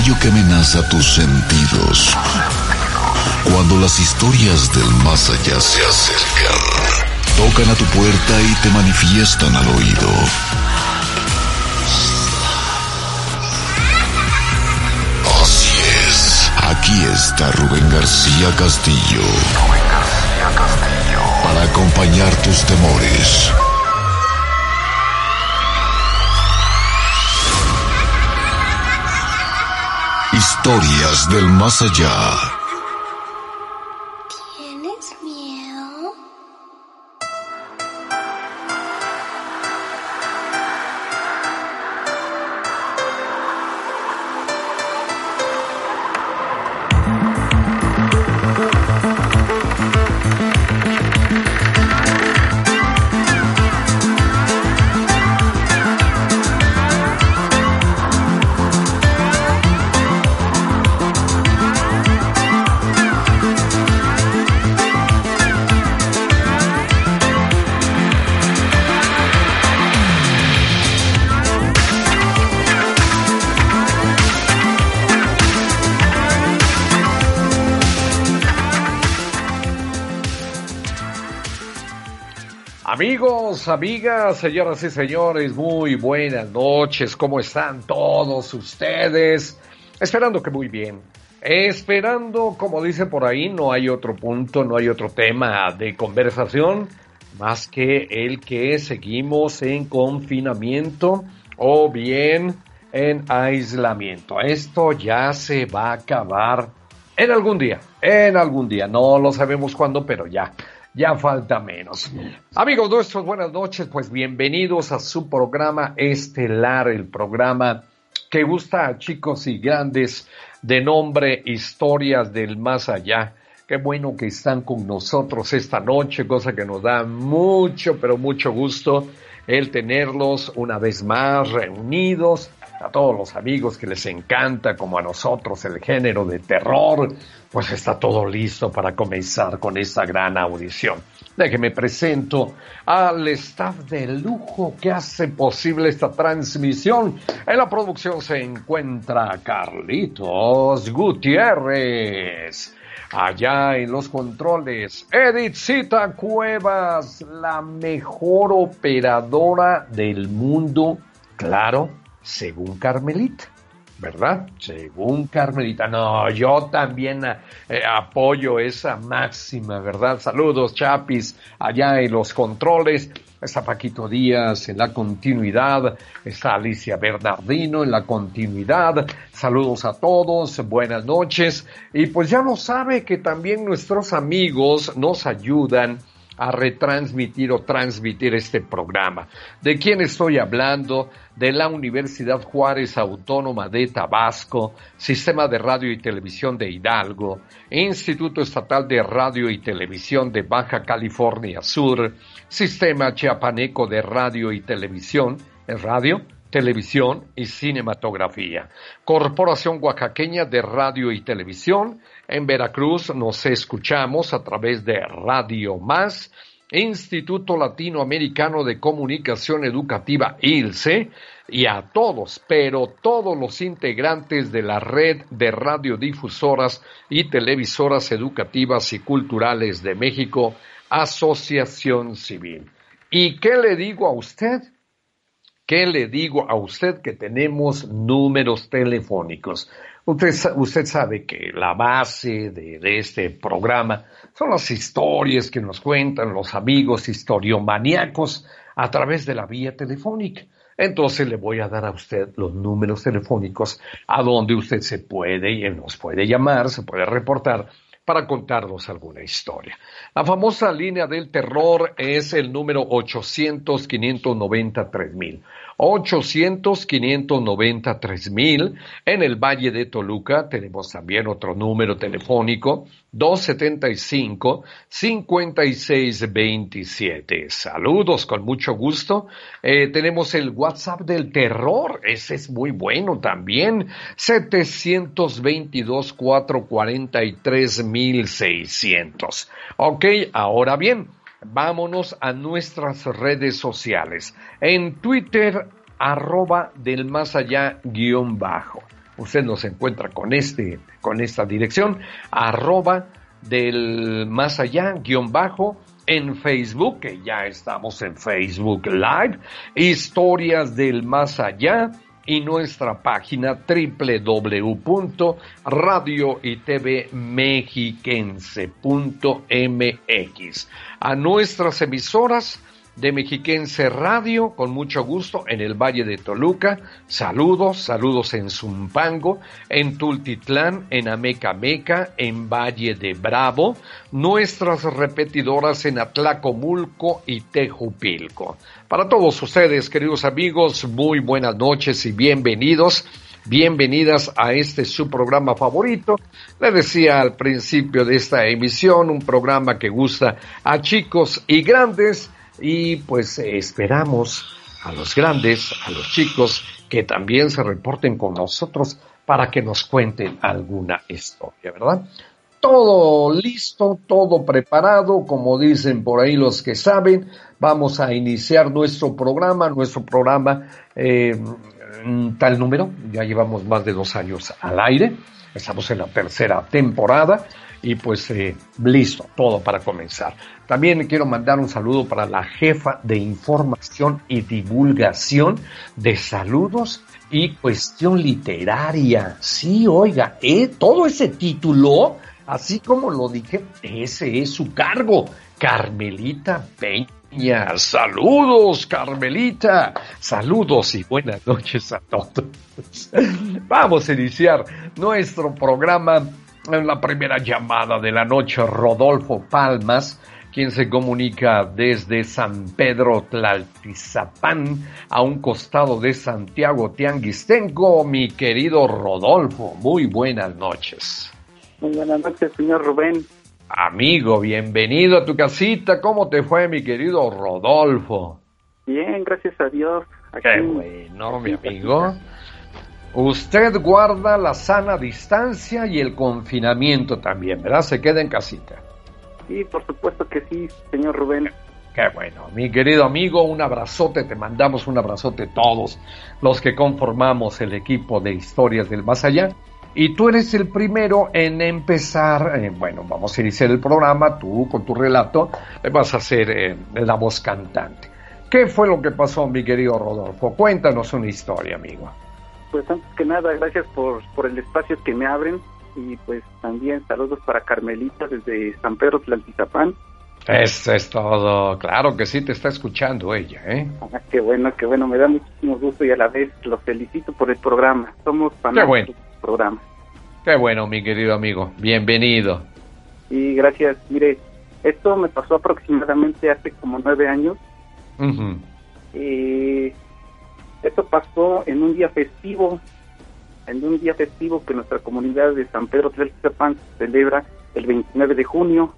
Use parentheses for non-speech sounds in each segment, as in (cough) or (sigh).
aquello que amenaza tus sentidos. Cuando las historias del más allá se acercan, tocan a tu puerta y te manifiestan al oído. Así es, aquí está Rubén García Castillo. Para acompañar tus temores Historias del más allá. Amigas, señoras y señores, muy buenas noches. ¿Cómo están todos ustedes? Esperando que muy bien. Esperando, como dice por ahí, no hay otro punto, no hay otro tema de conversación más que el que seguimos en confinamiento o bien en aislamiento. Esto ya se va a acabar en algún día, en algún día. No lo sabemos cuándo, pero ya ya falta menos. Amigos nuestros, buenas noches, pues bienvenidos a su programa estelar, el programa que gusta a chicos y grandes de nombre Historias del Más Allá. Qué bueno que están con nosotros esta noche, cosa que nos da mucho, pero mucho gusto el tenerlos una vez más reunidos a todos los amigos que les encanta, como a nosotros, el género de terror, pues está todo listo para comenzar con esta gran audición. Déjeme presento al staff de lujo que hace posible esta transmisión. En la producción se encuentra Carlitos Gutiérrez. Allá en los controles, Edithita Cuevas, la mejor operadora del mundo, claro, según Carmelita, ¿verdad? Según Carmelita. No, yo también eh, apoyo esa máxima, ¿verdad? Saludos, Chapis, allá en los controles. Está Paquito Díaz en la continuidad, está Alicia Bernardino en la continuidad. Saludos a todos, buenas noches. Y pues ya lo sabe que también nuestros amigos nos ayudan a retransmitir o transmitir este programa. ¿De quién estoy hablando? De la Universidad Juárez Autónoma de Tabasco, Sistema de Radio y Televisión de Hidalgo, Instituto Estatal de Radio y Televisión de Baja California Sur, Sistema Chiapaneco de Radio y Televisión, ¿es radio? Televisión y Cinematografía. Corporación Oaxaqueña de Radio y Televisión. En Veracruz nos escuchamos a través de Radio Más. Instituto Latinoamericano de Comunicación Educativa ILCE y a todos, pero todos los integrantes de la red de radiodifusoras y televisoras educativas y culturales de México, Asociación Civil. ¿Y qué le digo a usted? ¿Qué le digo a usted que tenemos números telefónicos? Usted, sabe que la base de, este programa son las historias que nos cuentan los amigos historiomaníacos a través de la vía telefónica. Entonces le voy a dar a usted los números telefónicos a donde usted se puede y nos puede llamar, se puede reportar para contarnos alguna historia. La famosa línea del terror es el número 800 590 3000. 800-593 mil. En el Valle de Toluca tenemos también otro número telefónico, 275-5627. Saludos, con mucho gusto. Eh, tenemos el WhatsApp del terror, ese es muy bueno también, 722-443-1600. Ok, ahora bien. Vámonos a nuestras redes sociales. En Twitter, arroba del más allá guion bajo. usted nos encuentra con este, con esta dirección, arroba del más allá, guion bajo, en Facebook, que ya estamos en Facebook Live, historias del más allá, y nuestra página www.radio-y-tv-mexiquense.mx. A nuestras emisoras de Mexiquense Radio, con mucho gusto, en el Valle de Toluca. Saludos, saludos en Zumpango, en Tultitlán, en Amecameca, en Valle de Bravo, nuestras repetidoras en Atlacomulco y Tejupilco. Para todos ustedes, queridos amigos, muy buenas noches y bienvenidos. Bienvenidas a este su programa favorito. Le decía al principio de esta emisión, un programa que gusta a chicos y grandes y pues esperamos a los grandes, a los chicos, que también se reporten con nosotros para que nos cuenten alguna historia, ¿verdad? Todo listo, todo preparado, como dicen por ahí los que saben, vamos a iniciar nuestro programa, nuestro programa eh, tal número, ya llevamos más de dos años al aire, estamos en la tercera temporada y pues eh, listo, todo para comenzar. También quiero mandar un saludo para la jefa de información y divulgación de saludos y cuestión literaria. Sí, oiga, eh, todo ese título, así como lo dije, ese es su cargo. Carmelita Peña. Saludos, Carmelita. Saludos y buenas noches a todos. Vamos a iniciar nuestro programa en la primera llamada de la noche, Rodolfo Palmas, quien se comunica desde San Pedro Tlaltizapán, a un costado de Santiago Tianguistenco. Mi querido Rodolfo, muy buenas noches. Muy buenas noches, señor Rubén. Amigo, bienvenido a tu casita. ¿Cómo te fue, mi querido Rodolfo? Bien, gracias a Dios. Qué bueno, mi amigo. Usted guarda la sana distancia y el confinamiento también, ¿verdad? Se queda en casita. Sí, por supuesto que sí, señor Rubén. Qué bueno, mi querido amigo, un abrazote, te mandamos un abrazote todos los que conformamos el equipo de historias del más allá. Y tú eres el primero en empezar, eh, bueno, vamos a iniciar el programa, tú con tu relato vas a ser eh, la voz cantante. ¿Qué fue lo que pasó, mi querido Rodolfo? Cuéntanos una historia, amigo. Pues antes que nada, gracias por, por el espacio que me abren y pues también saludos para Carmelita desde San Pedro Tlantizapán. Eso es todo, claro que sí te está escuchando ella, ¿eh? Ah, qué bueno, qué bueno, me da muchísimo gusto y a la vez los felicito por el programa. Somos fanáticos bueno. Programa. Qué bueno, mi querido amigo, bienvenido. Y gracias, mire, esto me pasó aproximadamente hace como nueve años. Eh, esto pasó en un día festivo, en un día festivo que nuestra comunidad de San Pedro Tlaltizapán celebra el 29 de junio.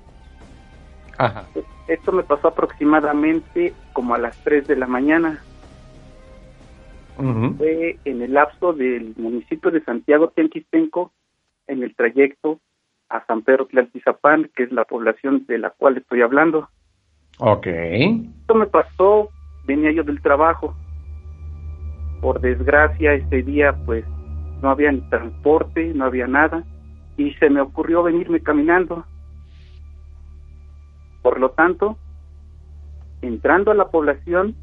Ajá. Esto me pasó aproximadamente como a las 3 de la mañana. Fue en el lapso del municipio de Santiago Tenquistenco, en el trayecto a San Pedro Tlaltizapán, que es la población de la cual estoy hablando. Ok. Esto me pasó, venía yo del trabajo. Por desgracia, ese día pues no había ni transporte, no había nada, y se me ocurrió venirme caminando. Por lo tanto, entrando a la población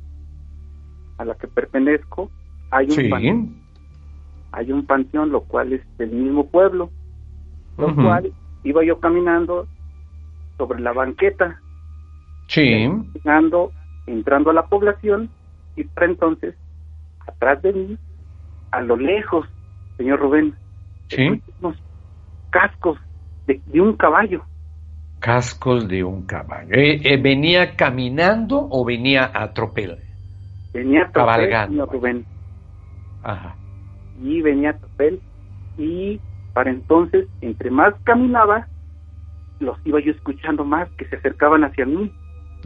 a la que pertenezco, hay un, Sí. pan- hay un panteón, lo cual es del mismo pueblo, lo cual iba yo caminando sobre la banqueta, Sí. entrando a la población y para entonces, atrás de mí, a lo lejos, señor Rubén, Sí. unos cascos de, de un caballo. Cascos de un caballo. Eh, eh, ¿Venía caminando o venía a tropel? Venía a tropel, Cabalgando. señor Rubén, Ajá. y venía a tropel y para entonces, entre más caminaba, los iba yo escuchando más que se acercaban hacia mí.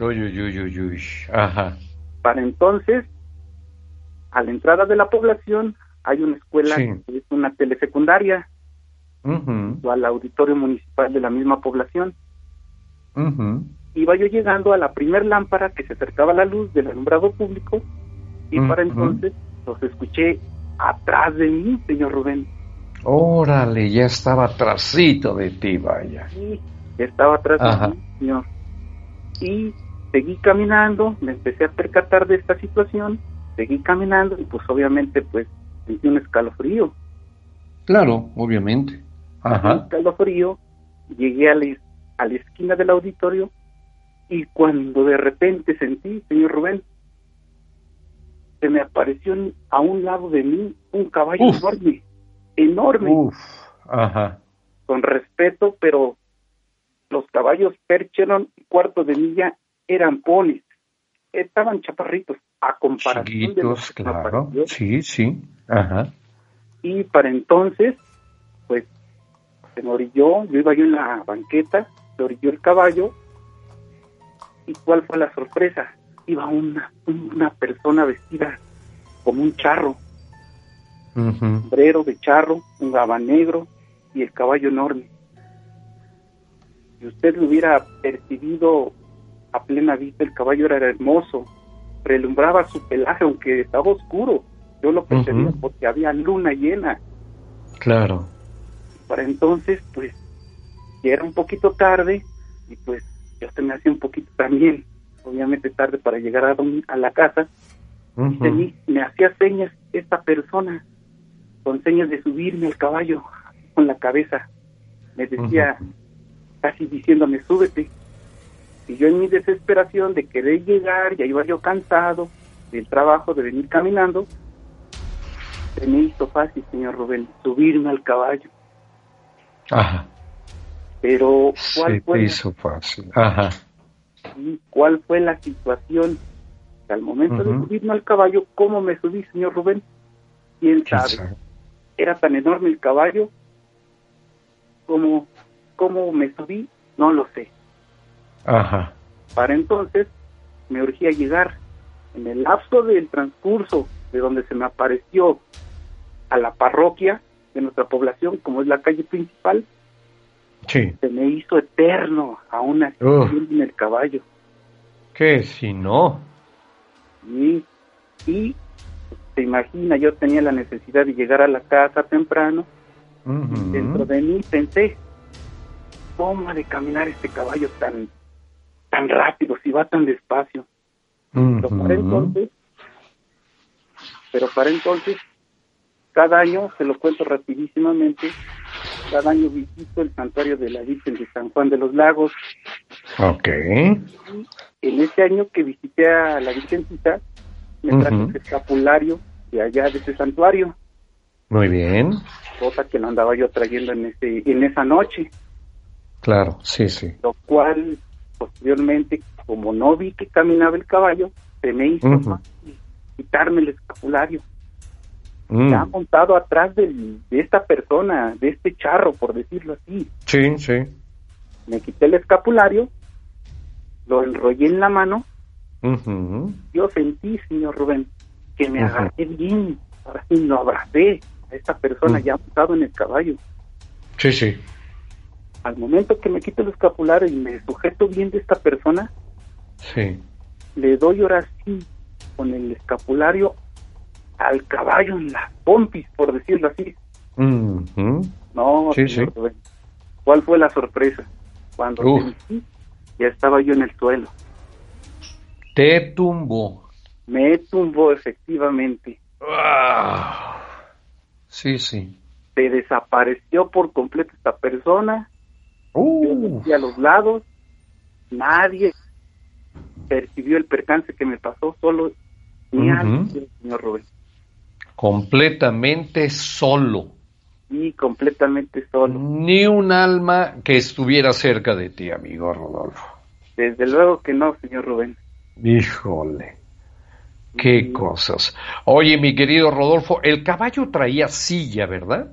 Uy, uy, uy, uy. Ajá. Para entonces, a la entrada de la población hay una escuela Sí. que es una telesecundaria o al auditorio municipal de la misma población. Iba yo llegando a la primer lámpara que se acercaba a la luz del alumbrado público y para entonces los escuché atrás de mí, señor Rubén. Órale, ya estaba atrásito de ti, vaya. Sí, ya estaba atrás de mí, señor. Y seguí caminando, me empecé a percatar de esta situación, seguí caminando y pues obviamente pues sentí un escalofrío. Claro, obviamente. Ajá. Un escalofrío, llegué a la, a la esquina del auditorio y cuando de repente sentí, señor Rubén, se me apareció a un lado de mí un caballo enorme, enorme. Uf. Ajá. Con respeto, pero los caballos Percheron y Cuarto de Milla eran ponis, estaban chaparritos a comparación de los claro. Sí, sí. Ajá. Y para entonces, pues se me orilló, yo iba yo en la banqueta, se orilló el caballo. ¿Y cuál fue la sorpresa? Iba una, una persona vestida como un charro, un sombrero de charro, un gabán negro y el caballo enorme. Si usted lo hubiera percibido a plena vista, el caballo era hermoso, relumbraba su pelaje, aunque estaba oscuro. Yo lo percibía porque había luna llena. Claro. Para entonces, pues, ya era un poquito tarde y pues ya se me hacía un poquito también, obviamente tarde para llegar a, a la casa. y me hacía señas esta persona, con señas de subirme al caballo con la cabeza. Me decía, casi diciéndome, súbete. Y yo en mi desesperación de querer llegar, ya iba yo cansado del trabajo, de venir caminando, se me hizo fácil, señor Rubén, subirme al caballo. Ajá. Pero, ¿cuál fue? hizo fácil. Ajá. ¿Cuál fue la situación? Al momento de subirme al caballo, ¿cómo me subí, señor Rubén? ¿Quién sabe? Era tan enorme el caballo como, como me subí, no lo sé. Ajá. Para entonces me urgía llegar. En el lapso del transcurso de donde se me apareció a la parroquia de nuestra población, como es la calle principal, sí. se me hizo eterno aún así en el caballo. ¿Qué si no? Y, y se imagina, yo tenía la necesidad de llegar a la casa temprano. Dentro de mí pensé, ¿cómo de caminar este caballo tan tan rápido, si va tan despacio. Pero para entonces, pero para entonces, cada año, se lo cuento rapidísimamente, cada año visito el santuario de la Virgen de San Juan de los Lagos. Ok. Y en ese año que visité a la Virgencita, me traje el escapulario de allá de ese santuario. Muy bien. Cosa que lo andaba yo trayendo en ese en esa noche. Claro, sí, sí. Lo cual posteriormente, como no vi que caminaba el caballo, se me hizo quitarme el escapulario. Mm. ha montado atrás de esta persona, de este charro, por decirlo así. Sí, sí. Me quité el escapulario, lo enrollé en la mano. Yo sentí, señor Rubén, que me agarré bien. Ahora sí lo abracé a esta persona mm. ya montado en el caballo. Sí, sí al momento que me quito el escapulario y me sujeto bien de esta persona, sí. le doy ahora sí con el escapulario al caballo en las pompis, por decirlo así. No, sí, sí. ¿cuál fue la sorpresa? Cuando ya estaba yo en el suelo. Te tumbó. Me tumbó, efectivamente. Sí, sí. Se desapareció por completo esta persona y a los lados, nadie percibió el percance que me pasó, solo ni señor Rubén. Completamente solo. Y completamente solo. Ni un alma que estuviera cerca de ti, amigo Rodolfo. Desde luego que no, señor Rubén. Híjole. Qué cosas. Oye, mi querido Rodolfo, el caballo traía silla, ¿verdad?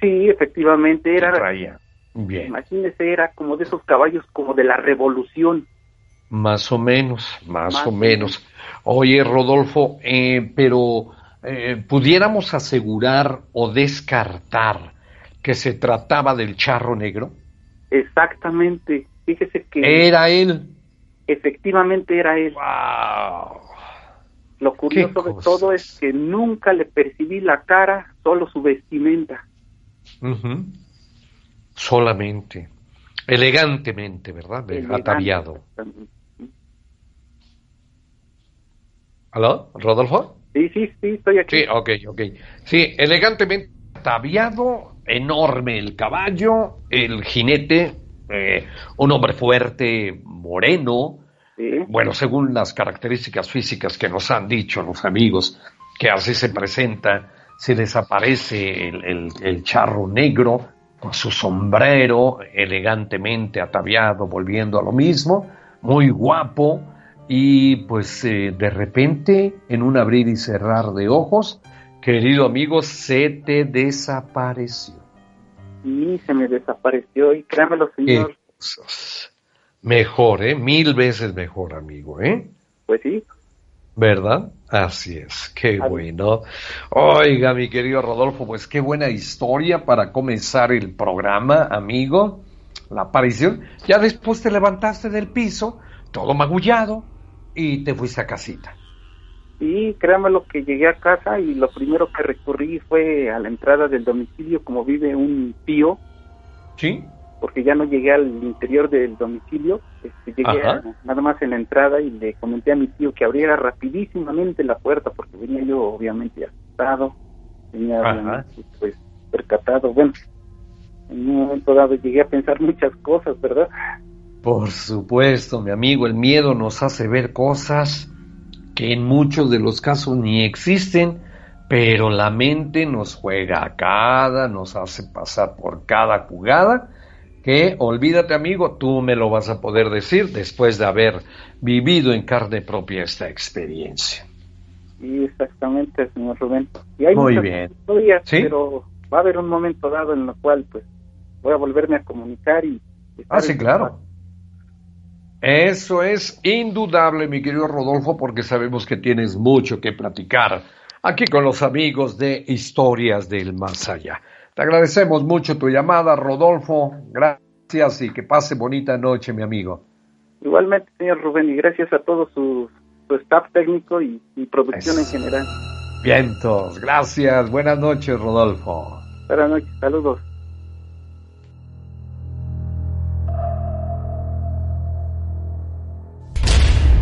Sí, efectivamente era. Traía. Bien. Imagínese, era como de esos caballos como de la revolución. Más o menos, más, o menos. Oye, Rodolfo, eh, pero eh, pudiéramos asegurar o descartar que se trataba del charro negro. Exactamente. Fíjese que. Era él. Efectivamente era él. Wow. Lo curioso de todo es que nunca le percibí la cara, solo su vestimenta. Solamente. Elegantemente, ¿verdad? Ataviado. ¿Aló, Rodolfo? Sí, sí, sí, estoy aquí. Sí, ok, ok. Sí, elegantemente ataviado, enorme el caballo, el jinete, eh, un hombre fuerte, moreno, bueno, según las características físicas que nos han dicho los amigos, que así se presenta, se les aparece el, charro negro con su sombrero elegantemente ataviado, volviendo a lo mismo, muy guapo, y pues eh, de repente, en un abrir y cerrar de ojos, querido amigo, se te desapareció. Sí, se me desapareció y créamelo, señor. Mejor, ¿eh? Mil veces mejor, amigo, ¿eh? Pues sí. ¿Verdad? Así es, qué bueno. Oiga, mi querido Rodolfo, pues qué buena historia para comenzar el programa, amigo. La aparición. Ya después te levantaste del piso, todo magullado, y te fuiste a casita. Sí, créame lo que llegué a casa y lo primero que recurrí fue a la entrada del domicilio, como vive un tío. Sí porque ya no llegué al interior del domicilio, este, llegué nada más en la entrada y le comenté a mi tío que abriera rapidísimamente la puerta porque venía yo obviamente asustado, venía pues percatado, bueno, en un momento dado llegué a pensar muchas cosas, ¿verdad? Por supuesto, mi amigo, el miedo nos hace ver cosas que en muchos de los casos ni existen, pero la mente nos juega a cada, nos hace pasar por cada jugada que olvídate amigo, tú me lo vas a poder decir después de haber vivido en carne propia esta experiencia. Sí, exactamente, señor Rubén. Y hay Muy bien. pero va a haber un momento dado en el cual pues voy a volverme a comunicar y... Ah, sí, claro. Eso es indudable, mi querido Rodolfo, porque sabemos que tienes mucho que platicar aquí con los amigos de Historias del Más Allá. Te agradecemos mucho tu llamada, Rodolfo. Gracias y que pase bonita noche, mi amigo. Igualmente, señor Rubén, y gracias a todo su, staff técnico y, producción en general. Vientos, gracias. Buenas noches, Rodolfo. Buenas noches, saludos.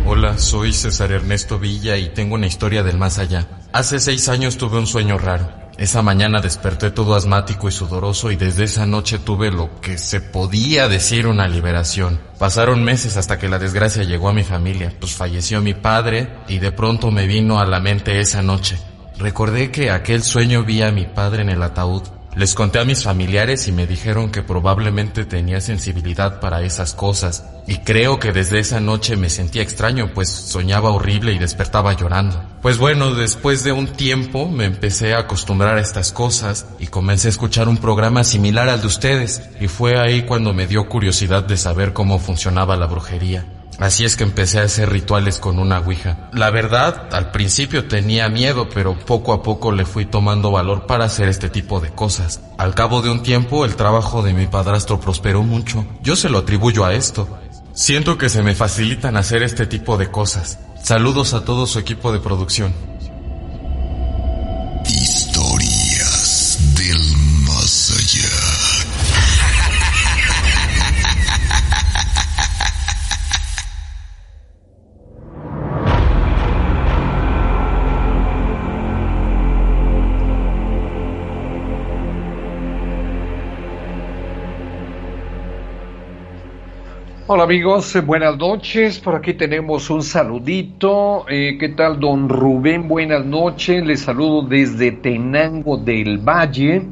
Hola, soy César Ernesto Villa y tengo una historia del más allá. Hace seis años tuve un sueño raro. Esa mañana desperté todo asmático y sudoroso y desde esa noche tuve lo que se podía decir una liberación. Pasaron meses hasta que la desgracia llegó a mi familia, pues falleció mi padre y de pronto me vino a la mente esa noche. Recordé que aquel sueño vi a mi padre en el ataúd les conté a mis familiares y me dijeron que probablemente tenía sensibilidad para esas cosas, y creo que desde esa noche me sentía extraño, pues soñaba horrible y despertaba llorando. Pues bueno, después de un tiempo me empecé a acostumbrar a estas cosas y comencé a escuchar un programa similar al de ustedes, y fue ahí cuando me dio curiosidad de saber cómo funcionaba la brujería. Así es que empecé a hacer rituales con una ouija. La verdad, al principio tenía miedo, pero poco a poco le fui tomando valor para hacer este tipo de cosas. Al cabo de un tiempo, el trabajo de mi padrastro prosperó mucho. Yo se lo atribuyo a esto. Siento que se me facilitan hacer este tipo de cosas. Saludos a todo su equipo de producción. Hola amigos, buenas noches. Por aquí tenemos un saludito. Eh, ¿Qué tal, don Rubén? Buenas noches. Les saludo desde Tenango del Valle.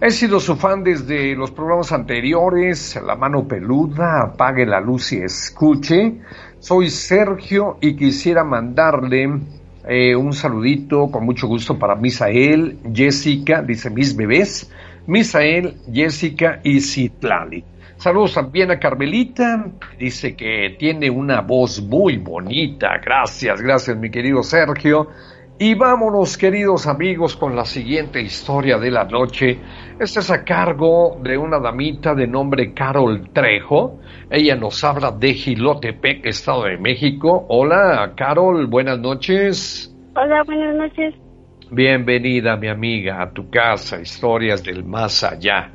He sido su fan desde los programas anteriores. La mano peluda, apague la luz y escuche. Soy Sergio y quisiera mandarle eh, un saludito con mucho gusto para Misael, Jessica, dice mis bebés, Misael, Jessica y Citlali. Saludos también a Carmelita, dice que tiene una voz muy bonita. Gracias, gracias mi querido Sergio. Y vámonos, queridos amigos, con la siguiente historia de la noche. Esta es a cargo de una damita de nombre Carol Trejo. Ella nos habla de Gilotepec, Estado de México. Hola, Carol, buenas noches. Hola, buenas noches. Bienvenida, mi amiga, a tu casa, historias del más allá.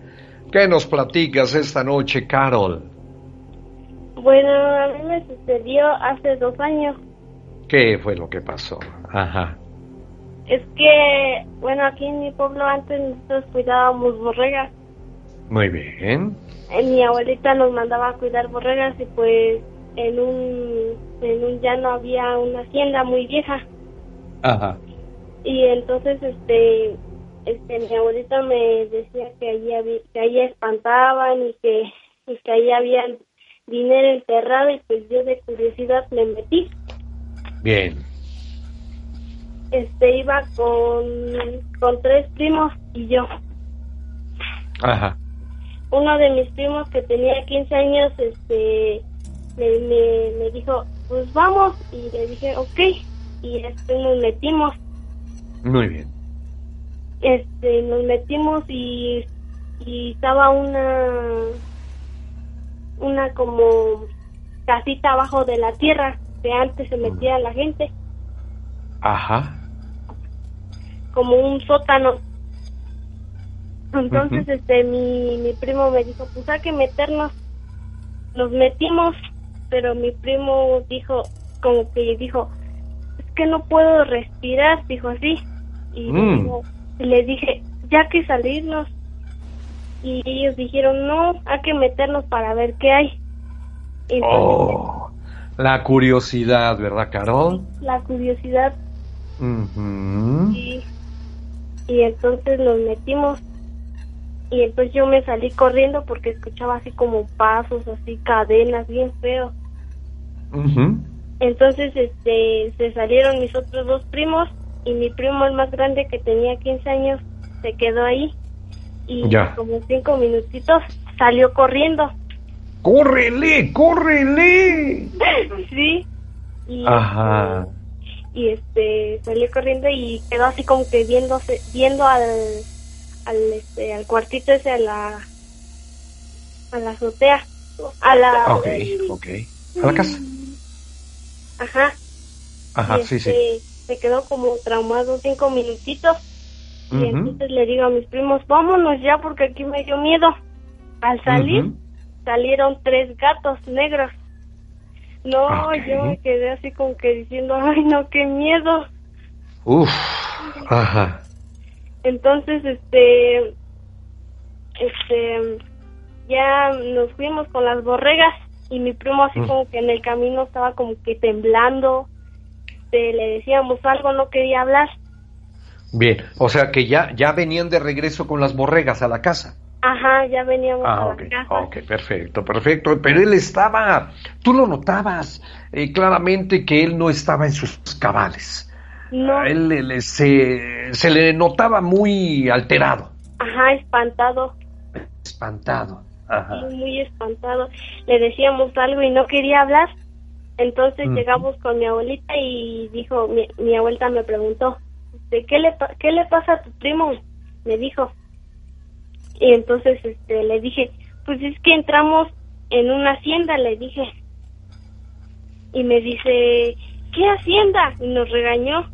¿Qué nos platicas esta noche, Carol? Bueno, a mí me sucedió hace dos años. ¿Qué fue lo que pasó? Ajá. Es que, bueno, aquí en mi pueblo antes nosotros cuidábamos borregas. Muy bien. Eh, Mi abuelita nos mandaba a cuidar borregas y pues en un, en un llano había una hacienda muy vieja. Ajá. Y entonces, este, este, mi abuelita me decía que allí, había, que allí espantaban y que, y que allí había dinero enterrado y pues yo de curiosidad me metí. Bien. Este, iba con, con tres primos y yo. Ajá. Uno de mis primos que tenía 15 años, este, me, me, me dijo, pues vamos, y le dije, ok, y este, nos metimos. Muy bien. Este nos metimos y, y estaba una una como casita abajo de la tierra que antes se metía la gente. Ajá. como un sótano. Entonces este mi, mi primo me dijo pues hay que meternos nos metimos pero mi primo dijo como que dijo es que no puedo respirar dijo así. Y Mm. digo- y le dije ya que salirnos y ellos dijeron no hay que meternos para ver qué hay Entonces, Oh, la curiosidad, ¿verdad, Carol? la curiosidad. Ujú. y, y entonces nos metimos. Y entonces yo me salí corriendo porque escuchaba así como pasos, así cadenas, bien feo. Entonces este se salieron mis otros dos primos y mi primo el más grande que tenía 15 años se quedó ahí y Ya. como cinco minutitos salió corriendo. ¡Córrele, córrele! (laughs) sí. Y, Ajá. y este salió corriendo y quedó así como que viéndose viendo al al este al cuartito ese a la a la azotea a la Ok, ok. ¿A la casa? ajá Ajá, sí, sí. Se quedó como traumado cinco minutitos. Y entonces le digo a mis primos vámonos ya porque aquí me dio miedo al salir salieron tres gatos negros. No yo me quedé así como que diciendo ay no qué miedo Uf. Ajá. Entonces, este, este, ya nos fuimos con las borregas y mi primo así como que en el camino estaba como que temblando, este, le decíamos algo, no quería hablar. Bien, o sea que ya, ya venían de regreso con las borregas a la casa. Ajá, ya veníamos Ah, a ok, la casa. ok, perfecto, perfecto. Pero él estaba, tú lo notabas eh, claramente que él no estaba en sus cabales. No, él le- le- se, se le notaba muy alterado, ajá, espantado, espantado. Ajá. muy, muy espantado. Le decíamos algo y no quería hablar. Entonces llegamos con mi abuelita y dijo, mi, mi abuelita me preguntó, ¿de qué le, qué le pasa a tu primo? Me dijo. Y entonces este le dije, pues es que entramos en una hacienda, le dije. Y me dice, ¿qué hacienda? Y nos regañó.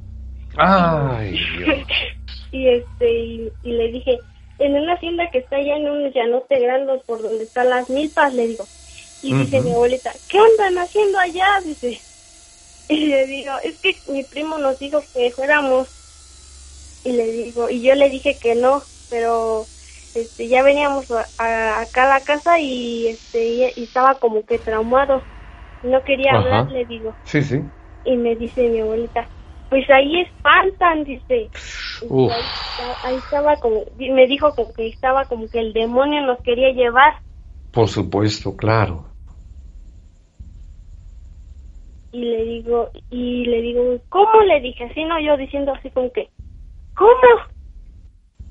Ay, Dios. (laughs) y este y, y le dije en una hacienda que está allá en un llanote grande por donde están las milpas le digo y dice mi abuelita qué andan haciendo allá dice (laughs) y le digo es que mi primo nos dijo que fuéramos y le digo y yo le dije que no pero este ya veníamos a, a- acá a la casa y este y, y estaba como que traumado no quería Ajá. hablar le digo Sí, sí. y me dice mi abuelita, pues ahí espantan, dice. Uf. Ahí, ahí estaba como, me dijo como que estaba como que el demonio nos quería llevar. Por supuesto, claro. Y le digo, y le digo, ¿cómo? Le dije así, no, yo diciendo así como que, ¿cómo?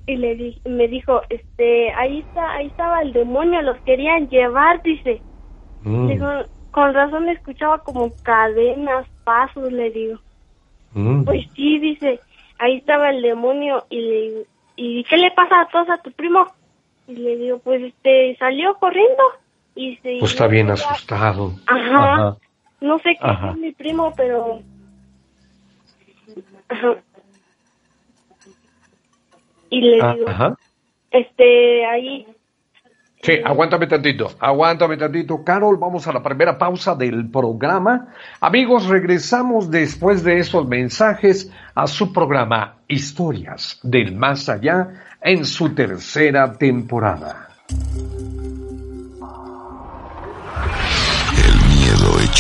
Y le di, me dijo, este, ahí está, ahí estaba el demonio, los querían llevar, dice. Mm, Digo, con razón escuchaba como cadenas, pasos, le digo. mm. Pues sí, dice, ahí estaba el demonio y le digo, ¿y qué le pasa a todos a tu primo? Y le digo, pues este, salió corriendo y se... Pues está bien asustado. Ajá. Ajá. No sé qué Ajá. es mi primo, pero... Ajá. Y le digo, este, ahí Sí, aguántame tantito, aguántame tantito. Carol, vamos a la primera pausa del programa. Amigos, regresamos después de esos mensajes a su programa Historias del Más Allá en su tercera temporada.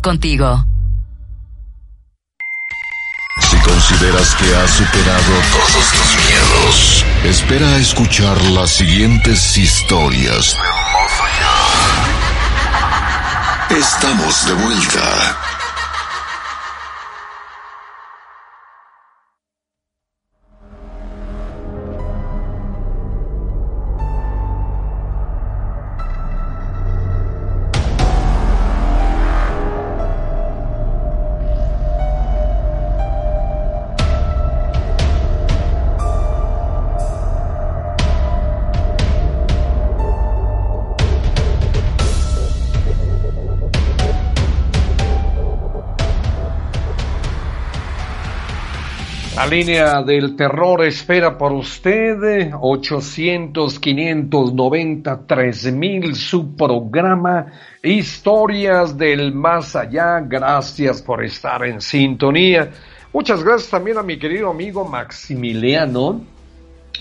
Contigo. Si consideras que has superado todos tus miedos, espera a escuchar las siguientes historias. Estamos de vuelta. La línea del terror espera por usted 800 590 3000 su programa Historias del Más Allá. Gracias por estar en sintonía. Muchas gracias también a mi querido amigo Maximiliano.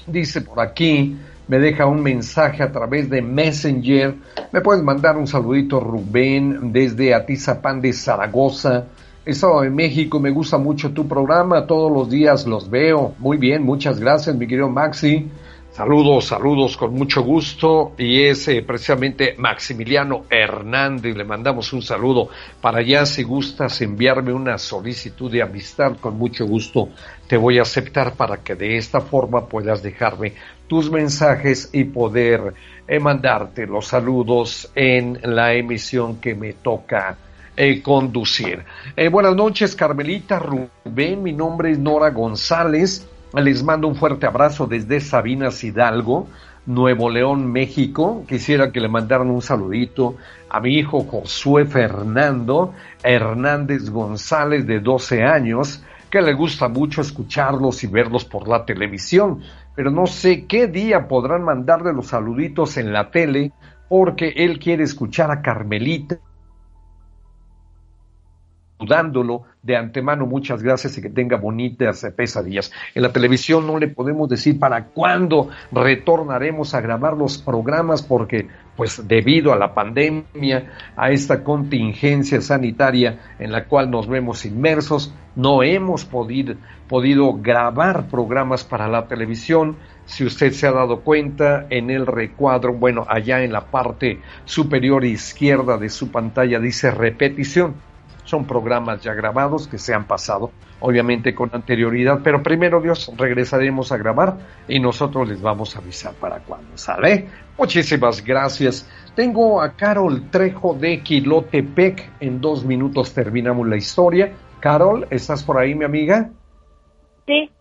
Dice por aquí, me deja un mensaje a través de Messenger. Me puedes mandar un saludito Rubén desde Atizapán de Zaragoza. Estado de México, me gusta mucho tu programa, todos los días los veo. Muy bien, muchas gracias, mi querido Maxi. Saludos, saludos con mucho gusto. Y es eh, precisamente Maximiliano Hernández. Le mandamos un saludo para allá. Si gustas enviarme una solicitud de amistad, con mucho gusto te voy a aceptar para que de esta forma puedas dejarme tus mensajes y poder eh, mandarte los saludos en la emisión que me toca eh, conducir. Eh, buenas noches, Carmelita Rubén. Mi nombre es Nora González. Les mando un fuerte abrazo desde Sabinas Hidalgo, Nuevo León, México. Quisiera que le mandaran un saludito a mi hijo Josué Fernando Hernández González, de 12 años, que le gusta mucho escucharlos y verlos por la televisión. Pero no sé qué día podrán mandarle los saluditos en la tele, porque él quiere escuchar a Carmelita saludándolo de antemano, muchas gracias y que tenga bonitas pesadillas. En la televisión no le podemos decir para cuándo retornaremos a grabar los programas porque pues debido a la pandemia, a esta contingencia sanitaria en la cual nos vemos inmersos, no hemos podido, podido grabar programas para la televisión. Si usted se ha dado cuenta en el recuadro, bueno, allá en la parte superior izquierda de su pantalla dice repetición son programas ya grabados que se han pasado, obviamente con anterioridad, pero primero Dios regresaremos a grabar y nosotros les vamos a avisar para cuando sale. Muchísimas gracias. Tengo a Carol Trejo de Quilotepec. En dos minutos terminamos la historia. Carol, ¿estás por ahí, mi amiga? Sí.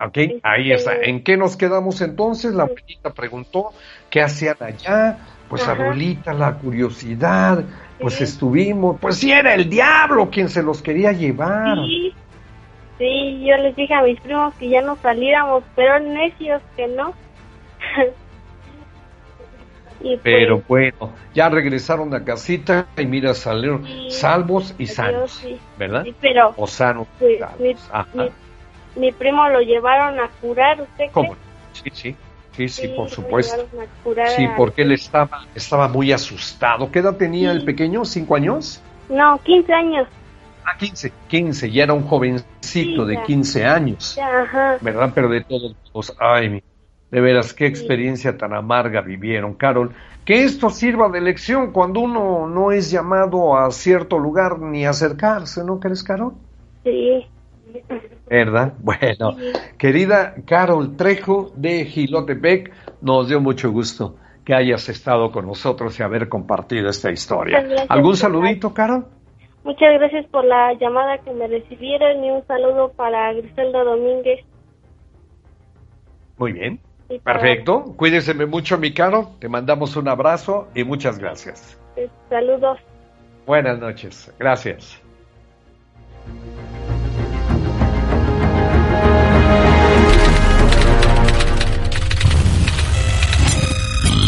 Ok, ahí está. Este ¿En qué nos quedamos entonces? La abuelita preguntó qué hacían allá. Pues abuelita, la curiosidad, pues estuvimos, pues sí era el diablo quien se los quería llevar. Sí, sí, yo les dije a mis primos que ya no saliéramos, pero necios que no. (laughs) Pues pero bueno, ya regresaron a casita y mira, salieron salvos y sanos, ¿verdad? Sí, pero o sanos. Mi, primo lo llevaron a curar, ¿usted ¿Cómo? Sí, sí. Sí, sí, por supuesto. Sí, porque él estaba, estaba muy asustado. ¿Qué edad tenía el pequeño? ¿Cinco años? No, quince años. Ah, 15, 15, ya era un jovencito de 15 años. ajá. ¿Verdad? Pero de todos los... Ay, de veras, qué experiencia tan amarga vivieron, Carol. Que esto sirva de lección cuando uno no es llamado a cierto lugar ni acercarse, ¿no crees, Carol? Sí. ¿Verdad? (laughs) Bueno, querida Carol Trejo de Gilotepec, nos dio mucho gusto que hayas estado con nosotros y haber compartido esta historia. ¿Algún saludito, Carol? Muchas gracias por la llamada que me recibieron y un saludo para Griselda Domínguez. Muy bien. Perfecto. Cuídese mucho, mi caro. Te mandamos un abrazo y muchas gracias. Saludos. Buenas noches. Gracias.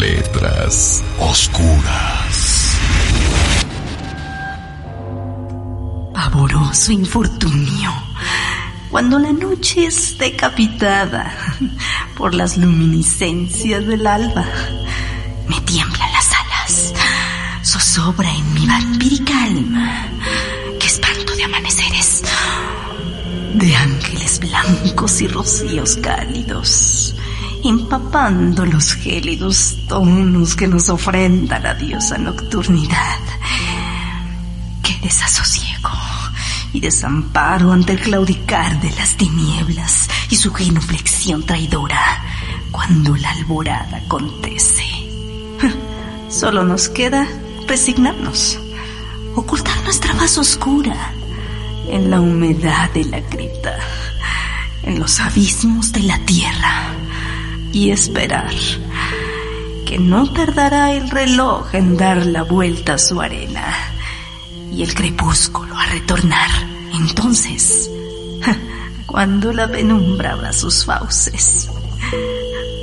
Letras oscuras. Pavoroso infortunio. Cuando la noche es decapitada por las luminiscencias del alba, me tiemblan las alas. Zozobra en mi vampírica alma. Qué espanto de amaneceres. De ángeles blancos y rocíos cálidos empapando los gélidos tonos que nos ofrenda la diosa nocturnidad. Qué desasosiego y desamparo ante el claudicar de las tinieblas y su genuflexión traidora cuando la alborada acontece. Solo nos queda resignarnos, ocultar nuestra faz oscura en la humedad de la cripta, en los abismos de la tierra y esperar que no tardará el reloj en dar la vuelta a su arena y el crepúsculo a retornar. Entonces, cuando la penumbra abra sus fauces,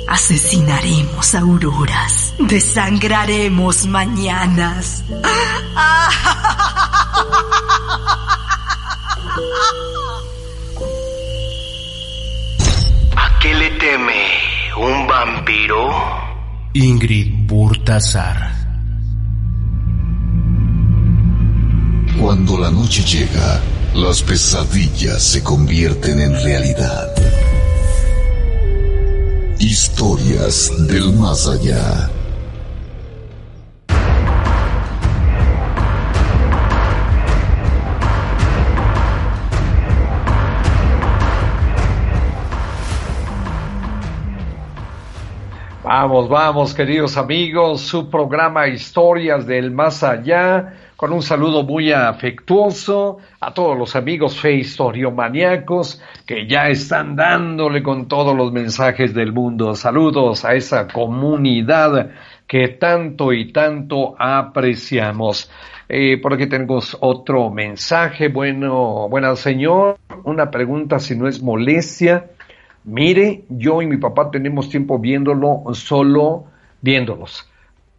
asesinaremos auroras, desangraremos mañanas. (laughs) ¿A qué le teme? ¿Un vampiro? Ingrid Burtasar. Cuando la noche llega, las pesadillas se convierten en realidad. Historias del más allá. Vamos, vamos, queridos amigos, su programa Historias del Más Allá, con un saludo muy afectuoso a todos los amigos fe historiomaníacos que ya están dándole con todos los mensajes del mundo. Saludos a esa comunidad que tanto y tanto apreciamos. Eh, por aquí tenemos otro mensaje. Bueno, buenas señor, una pregunta si no es molestia. Mire, yo y mi papá tenemos tiempo viéndolo solo viéndolos.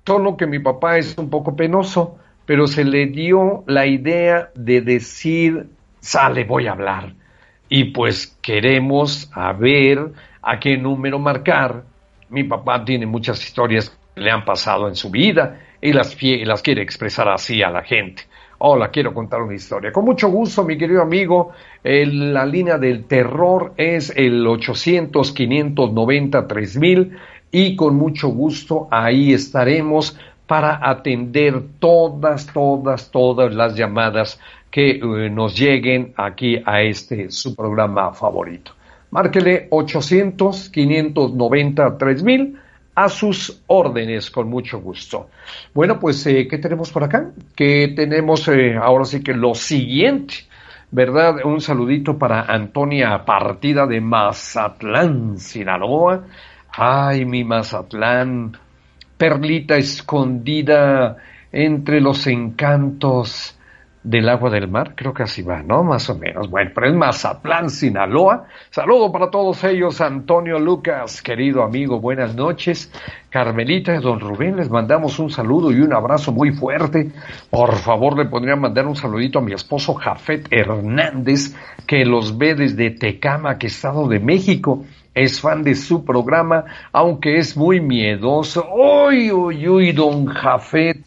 Solo que mi papá es un poco penoso, pero se le dio la idea de decir, sale, voy a hablar. Y pues queremos a ver a qué número marcar. Mi papá tiene muchas historias que le han pasado en su vida y las, las quiere expresar así a la gente. Hola, quiero contar una historia. Con mucho gusto, mi querido amigo. la línea del terror es el 800-590-3000 y con mucho gusto ahí estaremos para atender todas, todas, todas las llamadas que eh, nos lleguen aquí a este su programa favorito. Márquele 800-590-3000 a sus órdenes con mucho gusto. Bueno, pues, eh, ¿qué tenemos por acá? Que tenemos eh, ahora sí que lo siguiente, ¿verdad? Un saludito para Antonia Partida de Mazatlán, Sinaloa. Ay, mi Mazatlán, perlita escondida entre los encantos del agua del mar, creo que así va, ¿no? Más o menos. Bueno, pero es Mazatlán, Sinaloa. Saludo para todos ellos, Antonio Lucas, querido amigo, buenas noches. Carmelita y Don Rubén, les mandamos un saludo y un abrazo muy fuerte. Por favor, le podrían mandar un saludito a mi esposo Jafet Hernández, que los ve desde Tecama, que Estado de México. Es fan de su programa, aunque es muy miedoso. Uy, uy, uy, don Jafet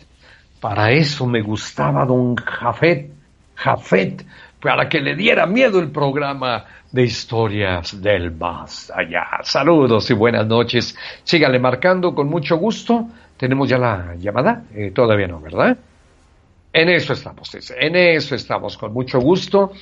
para eso me gustaba don Jafet, Jafet, para que le diera miedo el programa de historias del más allá. Saludos y buenas noches. Sígale marcando con mucho gusto. ¿Tenemos ya la llamada? Eh, todavía no, ¿verdad? En eso estamos, en eso estamos, con mucho gusto.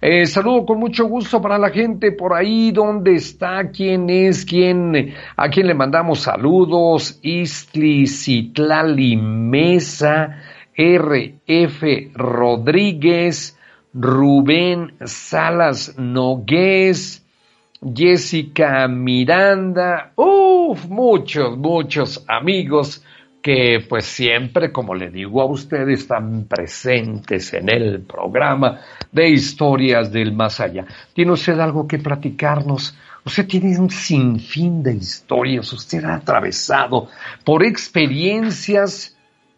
Eh, saludo con mucho gusto para la gente por ahí, donde está, quién es, quién, a quién le mandamos saludos, Istli Citlali Mesa, RF Rodríguez, Rubén Salas Nogués, Jessica Miranda, uff, muchos, muchos amigos que pues siempre, como le digo a ustedes, están presentes en el programa de historias del más allá. ¿Tiene usted algo que platicarnos? Usted tiene un sinfín de historias, usted ha atravesado por experiencias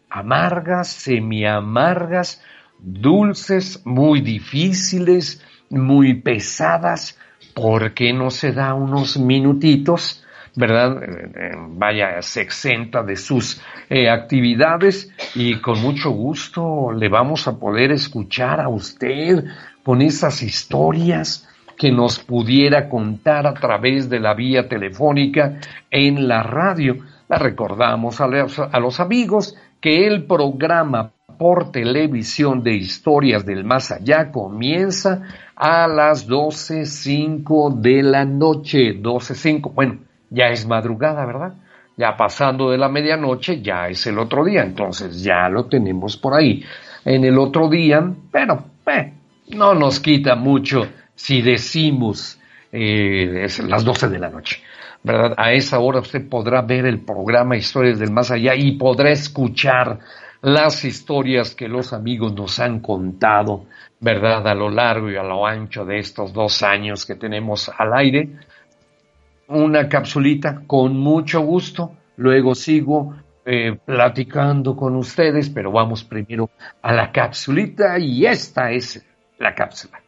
amargas, semi-amargas, dulces, muy difíciles, muy pesadas. ¿Por qué no se da unos minutitos? ¿Verdad? Eh, eh, vaya, se exenta de sus eh, actividades y con mucho gusto le vamos a poder escuchar a usted con esas historias que nos pudiera contar a través de la vía telefónica en la radio. La recordamos a los, a los amigos que el programa por televisión de historias del más allá comienza a las 12.05 de la noche, 12.05, bueno, ya es madrugada, ¿verdad? Ya pasando de la medianoche, ya es el otro día, entonces ya lo tenemos por ahí. En el otro día, pero eh, no nos quita mucho si decimos eh, es las 12 de la noche. ¿verdad? A esa hora usted podrá ver el programa Historias del Más Allá y podrá escuchar las historias que los amigos nos han contado, ¿verdad? A lo largo y a lo ancho de estos dos años que tenemos al aire una capsulita con mucho gusto. Luego sigo eh, platicando con ustedes, pero vamos primero a la capsulita y esta es la cápsula.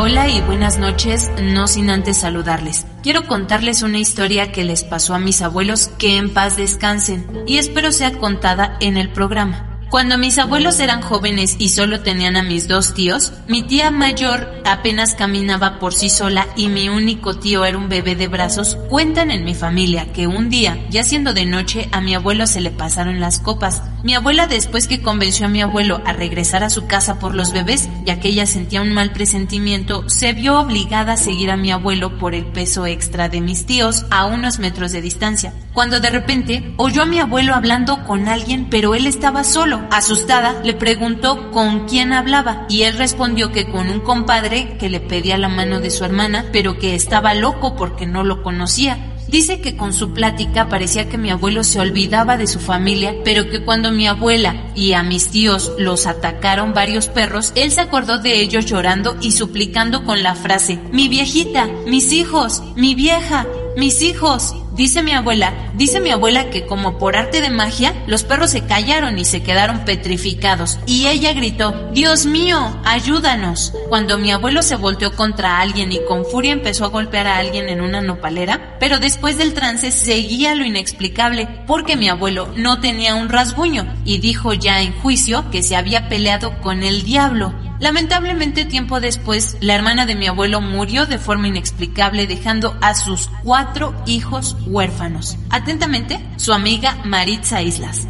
Hola y buenas noches, no sin antes saludarles. Quiero contarles una historia que les pasó a mis abuelos que en paz descansen y espero sea contada en el programa. Cuando mis abuelos eran jóvenes y solo tenían a mis dos tíos, mi tía mayor apenas caminaba por sí sola y mi único tío era un bebé de brazos, cuentan en mi familia que un día, ya siendo de noche, a mi abuelo se le pasaron las copas. Mi abuela después que convenció a mi abuelo a regresar a su casa por los bebés, ya que ella sentía un mal presentimiento, se vio obligada a seguir a mi abuelo por el peso extra de mis tíos a unos metros de distancia. Cuando de repente oyó a mi abuelo hablando con alguien, pero él estaba solo Asustada, le preguntó con quién hablaba y él respondió que con un compadre que le pedía la mano de su hermana, pero que estaba loco porque no lo conocía. Dice que con su plática parecía que mi abuelo se olvidaba de su familia, pero que cuando mi abuela y a mis tíos los atacaron varios perros, él se acordó de ellos llorando y suplicando con la frase, mi viejita, mis hijos, mi vieja, mis hijos. Dice mi abuela, dice mi abuela que como por arte de magia, los perros se callaron y se quedaron petrificados. Y ella gritó, Dios mío, ayúdanos. Cuando mi abuelo se volteó contra alguien y con furia empezó a golpear a alguien en una nopalera, pero después del trance seguía lo inexplicable porque mi abuelo no tenía un rasguño y dijo ya en juicio que se había peleado con el diablo. Lamentablemente tiempo después, la hermana de mi abuelo murió de forma inexplicable dejando a sus cuatro hijos huérfanos. Atentamente, su amiga Maritza Islas.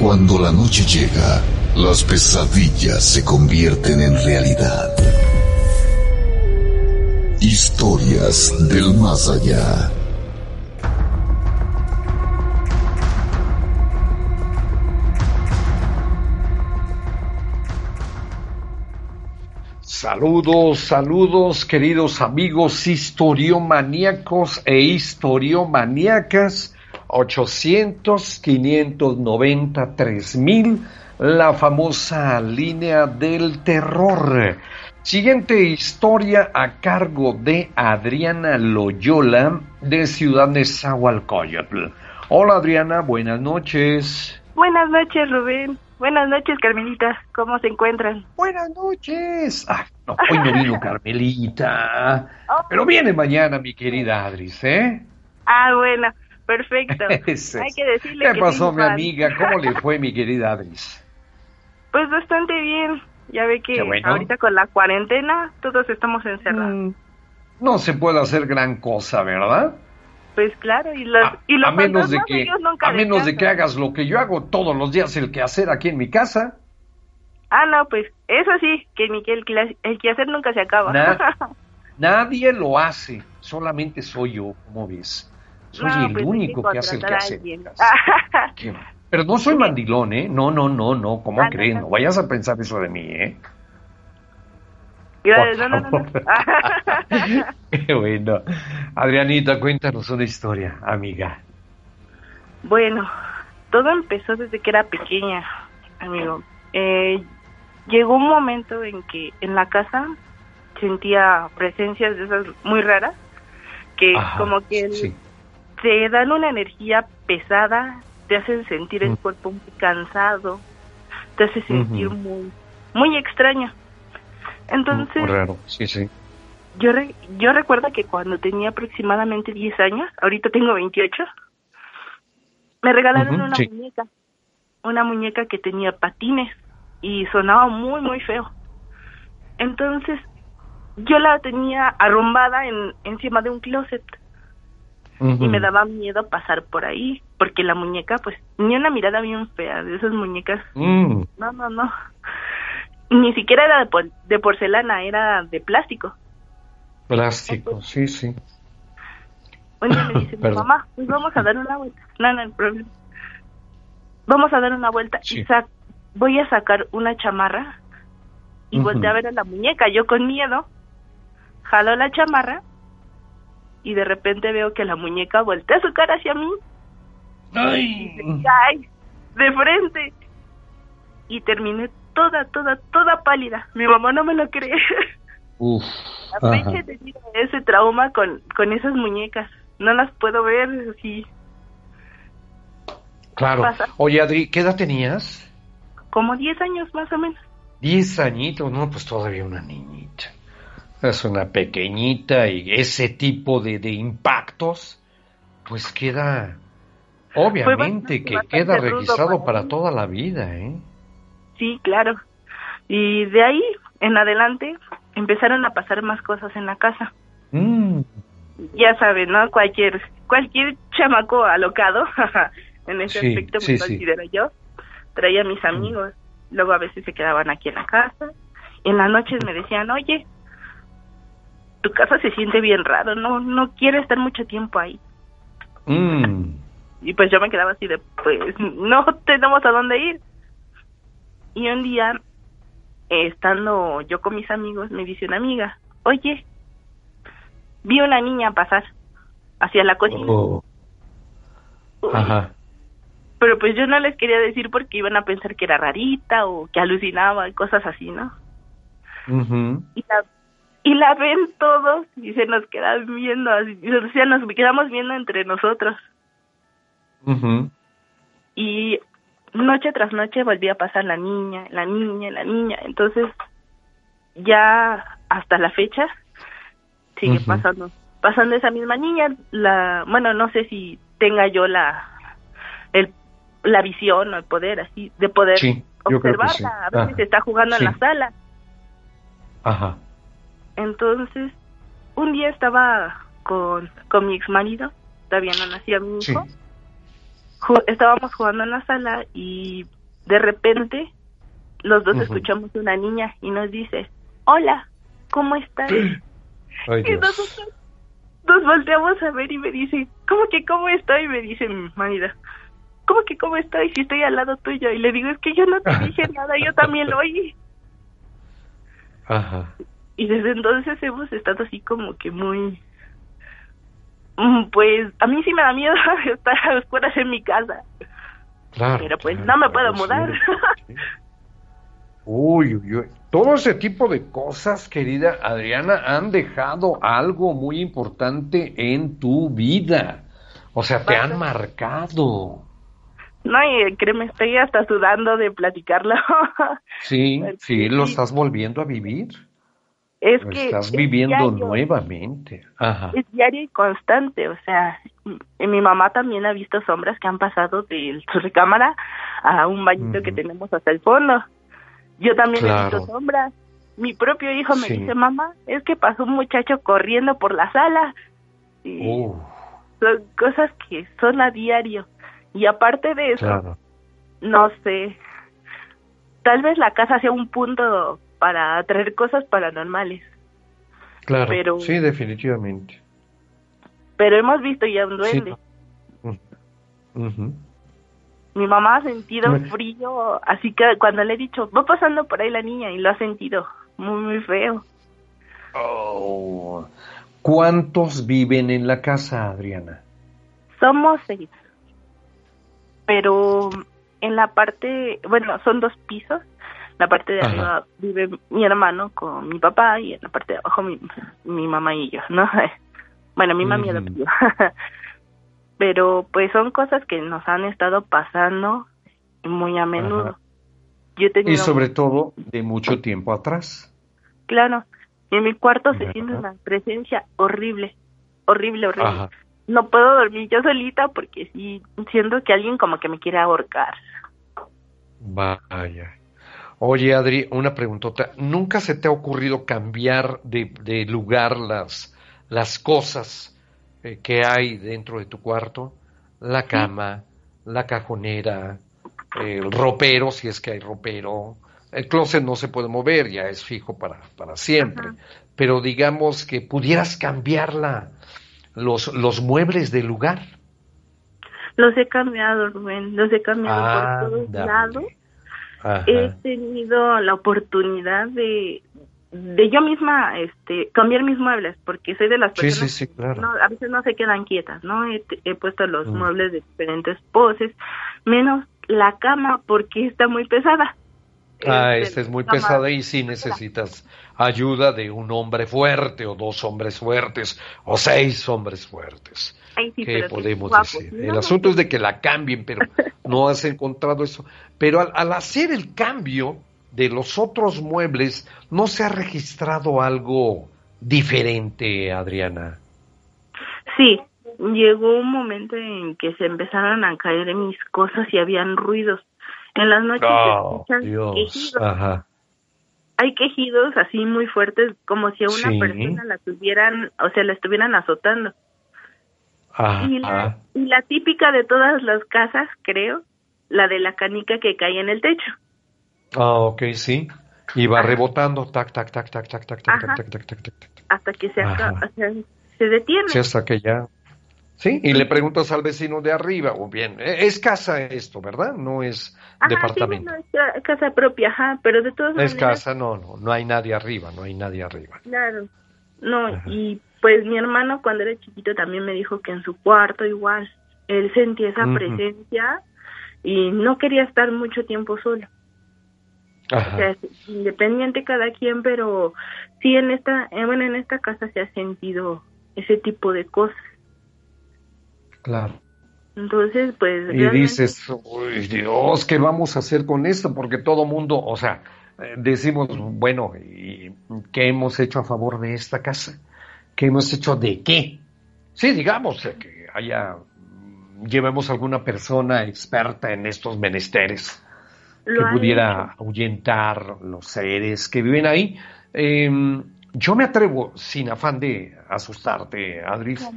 Cuando la noche llega, las pesadillas se convierten en realidad. Historias del más allá. Saludos, saludos, queridos amigos historiomaníacos e historiomaníacas. 800 590 3000, la famosa línea del terror. Siguiente historia a cargo de Adriana Loyola de Ciudad de Zahualcoyotl. Hola Adriana, buenas noches. Buenas noches, Rubén. Buenas noches, Carmelita. ¿Cómo se encuentran? Buenas noches. Ah, no, hoy no vino (laughs) Carmelita. Pero viene mañana, mi querida Adris, ¿eh? Ah, bueno. Perfecto. (laughs) Hay que decirle ¿Qué pasó, mi amiga? ¿Cómo le fue, mi querida Adris? Pues bastante bien. Ya ve que ahorita con la cuarentena todos estamos encerrados. Mm, no se puede hacer gran cosa, ¿verdad? Pues claro, y los, a, y los menos de que a menos de que hagas lo que yo hago todos los días, el quehacer aquí en mi casa. Ah, no, pues eso sí, que ni que el, quehacer nunca se acaba. (laughs) nadie lo hace, solamente soy yo, como ves. Soy el pues, único que hace el quehacer. (laughs) Pero no soy mandilón, ¿eh? No, no, no, no, ¿cómo ah, crees? No, vayas a pensar eso de mí, ¿eh? No, no, no, (laughs) Qué bueno. Adrianita, cuéntanos una historia, amiga. Bueno, todo empezó desde que era pequeña, amigo. Eh, llegó un momento en que en la casa sentía presencias de esas muy raras, que como que te dan una energía pesada, te hacen sentir el mm. cuerpo muy cansado, te hace sentir muy, muy extraño. Entonces, muy raro, sí, sí. Yo, yo recuerdo que cuando tenía aproximadamente 10 años, ahorita tengo 28, me regalaron una muñeca, una muñeca que tenía patines y sonaba muy, muy feo. Entonces, yo la tenía arrumbada en, encima de un closet y me daba miedo pasar por ahí porque la muñeca pues tenía una mirada bien fea de esas muñecas mm. no no no ni siquiera era de, de porcelana era de plástico. Plástico sí sí. Un día me (laughs) dice mamá pues vamos a dar una vuelta no no el problema. Vamos a dar una vuelta y voy a sacar una chamarra y volteé a ver a la muñeca yo con miedo. Jaló la chamarra y de repente veo que la muñeca voltea su cara hacia mí. ¡Ay! Y de frente. Y terminé toda, toda, toda pálida. Mi mamá no me lo cree. Uf. La fecha ese trauma con, con esas muñecas. No las puedo ver así. Claro. Oye, Adri, ¿qué edad tenías? Como 10 años más o menos. 10 añitos, no, pues todavía una niñita es una pequeñita y ese tipo de, de impactos, pues queda, obviamente que queda registrado para toda la vida, ¿eh? Sí, claro. Y de ahí en adelante empezaron a pasar más cosas en la casa. Mm. Ya saben, ¿no? Cualquier cualquier chamaco alocado, (laughs) en ese aspecto me considero yo, traía a mis amigos, luego a veces se quedaban aquí en la casa, en las noches me decían, oye, tu casa se siente bien raro, no no quiere estar mucho tiempo ahí. Mm. Y pues yo me quedaba así de, pues no tenemos a dónde ir. Y un día, estando yo con mis amigos, me dice una amiga, oye, vi una niña pasar hacia la cocina. Oh. Ajá. Pero pues yo no les quería decir porque iban a pensar que era rarita o que alucinaba y cosas así, ¿no? Y la y la ven todos y se nos quedan viendo, así, o sea, nos quedamos viendo entre nosotros. Y noche tras noche volvía a pasar la niña, la niña, la niña. Entonces, ya hasta la fecha sigue pasando. Pasando esa misma niña, la, bueno, no sé si tenga yo la, el, la visión o el poder así, de poder observarla, a veces ah, está jugando en la sala. Ajá. Entonces, un día estaba con, con mi ex marido, todavía no nacía mi hijo. Estábamos jugando en la sala y de repente los dos escuchamos una niña y nos dice, hola, ¿cómo estás? y nosotros nos volteamos a ver y me dice, ¿cómo que cómo estoy? Y me dice mi marido, ¿cómo que cómo estoy si estoy al lado tuyo? Y le digo, es que yo no te (laughs) dije nada, yo también lo oí. Ajá y desde entonces hemos estado así como que muy pues a mí sí me da miedo (laughs) estar a oscuras en mi casa. Claro, pero pues no me puedo mudar. (laughs) uy, uy, uy, todo ese tipo de cosas querida Adriana han dejado algo muy importante en tu vida. O sea te han marcado. No, y créeme, estoy hasta sudando de platicarlo. (laughs) sí, sí, lo estás volviendo a vivir. Es que estás viviendo nuevamente. Ajá. Es diario y constante, o sea, mi mamá también ha visto sombras que han pasado de su recámara a un bañito que tenemos hasta el fondo. Yo también he visto sombras. Mi propio hijo me dice, mamá, es que pasó un muchacho corriendo por la sala. Y Son cosas que son a diario. Y aparte de eso, no sé, tal vez la casa sea un punto para traer cosas paranormales. Claro, pero, sí, definitivamente. Pero hemos visto ya un duende. Mi mamá ha sentido frío, así que cuando le he dicho, va pasando por ahí la niña y lo ha sentido muy, muy feo. Oh. ¿Cuántos viven en la casa, Adriana? Somos seis. Pero en la parte, bueno, son dos pisos la parte de arriba vive mi hermano con mi papá y en la parte de abajo mi, mi mamá y yo, ¿no? (laughs) bueno, mi mami uh (laughs) Pero pues son cosas que nos han estado pasando muy a menudo. Yo y sobre todo de mucho tiempo atrás. Claro, en mi cuarto se siente una presencia horrible, horrible, horrible. No puedo dormir yo solita porque sí siento que alguien como que me quiere ahorcar. Vaya. Oye, Adri, una preguntota. ¿Nunca se te ha ocurrido cambiar de, lugar las, las cosas eh, que hay dentro de tu cuarto? La cama, la cajonera, el ropero, si es que hay ropero. El closet no se puede mover, ya es fijo para, para siempre. Pero digamos que pudieras cambiarla, los, los muebles del lugar. Los he cambiado, Rubén, los he cambiado por todos lados he tenido la oportunidad de de yo misma este cambiar mis muebles porque soy de las personas a veces no se quedan quietas no he, puesto los mm. muebles de diferentes poses menos la cama porque está muy pesada ah esta es muy pesada y sí necesitas ayuda de un hombre fuerte o dos hombres fuertes o seis hombres fuertes ¿Qué podemos decir? El asunto es de que la cambien, pero no has encontrado eso. Pero al, hacer el cambio de los otros muebles, ¿no se ha registrado algo diferente, Adriana? Sí, llegó un momento en que se empezaron a caer en mis cosas y habían ruidos. En las noches se oh, escuchan quejidos. Hay quejidos así muy fuertes, como si a una persona la tuvieran, o sea, la estuvieran azotando y, la, y la típica de todas las casas, creo, la de la canica que cae en el techo. Ah, ok, sí. Y va rebotando, tac, tac, tac, tac, tac, tac, tac, tac, tac, tac, tac, Hasta que se, se detiene. Sí, hasta que ya. Sí, y le preguntas al vecino de arriba, o bien, es casa esto, ¿verdad? No es departamento. Sí, no, es casa propia, ajá, pero de todas maneras. Es casa, no, no, no hay nadie arriba, no hay nadie arriba. Claro, no, y pues mi hermano cuando era chiquito también me dijo que en su cuarto igual, él sentía esa presencia y no quería estar mucho tiempo solo. O sea, independiente cada quien, pero sí en esta, eh, bueno, en esta casa se ha sentido ese tipo de cosas. Claro. Entonces, pues... Y dices, uy, Dios, ¿qué vamos a hacer con esto? Porque todo mundo, o sea, eh, decimos, bueno, ¿y qué hemos hecho a favor de esta casa? ¿Qué hemos hecho de qué? Sí, digamos que haya, llevemos alguna persona experta en estos menesteres que pudiera ahuyentar los seres que viven ahí. Em, yo me atrevo, sin afán de asustarte, Adris,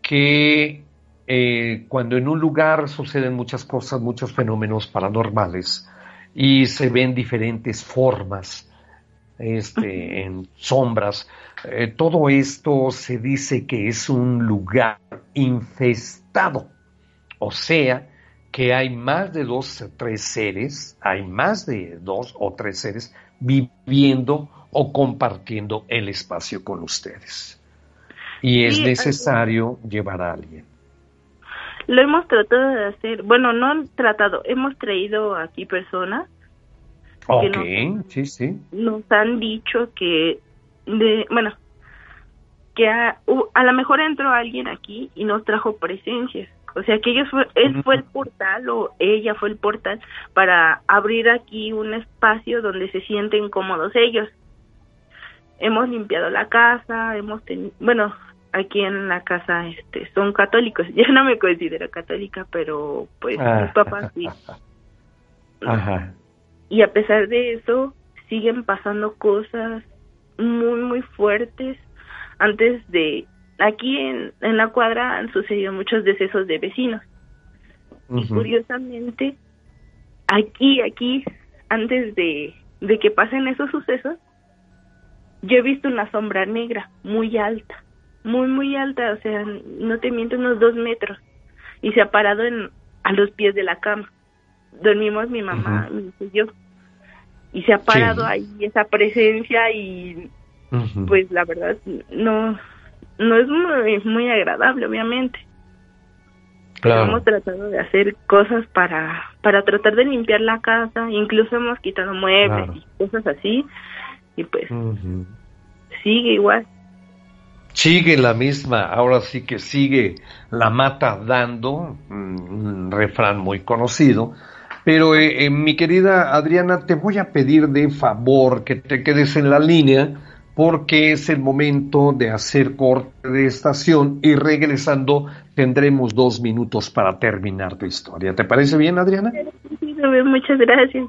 que eh, cuando en un lugar suceden muchas cosas, muchos fenómenos paranormales y se ven diferentes formas, este, en sombras. Eh, todo esto se dice que es un lugar infestado, o sea, que hay más de dos o tres seres, hay más de dos o tres seres viviendo o compartiendo el espacio con ustedes. Y es necesario llevar a alguien. Lo hemos tratado de hacer, bueno, no tratado, hemos traído aquí personas Ok, sí, sí. Nos han dicho que, de, bueno, que a, a lo mejor entró alguien aquí y nos trajo presencias. O sea, que ellos fue, él fue el portal o ella fue el portal para abrir aquí un espacio donde se sienten cómodos ellos. hemos limpiado la casa, hemos tenido, bueno, aquí en la casa este son católicos. (laughs) Yo no me considero católica, pero pues ah. mis papás sí. (laughs) Ajá. Y a pesar de eso, siguen pasando cosas muy, muy fuertes. Antes de, aquí en, en la cuadra han sucedido muchos decesos de vecinos. Y curiosamente, aquí, aquí, antes de, de que pasen esos sucesos, yo he visto una sombra negra muy alta muy, muy alta, o sea, no te miento, unos dos metros. Y se ha parado en, a los pies de la cama. Dormimos mi mamá y yo. Y se ha parado ahí esa presencia y pues la verdad no no es muy, muy agradable, obviamente. Claro. Hemos tratado de hacer cosas para para tratar de limpiar la casa, incluso hemos quitado muebles y cosas así y pues sigue igual sigue la misma, ahora sí que sigue la mata dando, un refrán muy conocido. Pero eh, eh, mi querida Adriana, te voy a pedir de favor que te quedes en la línea porque es el momento de hacer corte de estación y regresando tendremos dos minutos para terminar tu historia. ¿Te parece bien, Adriana? Muchas gracias.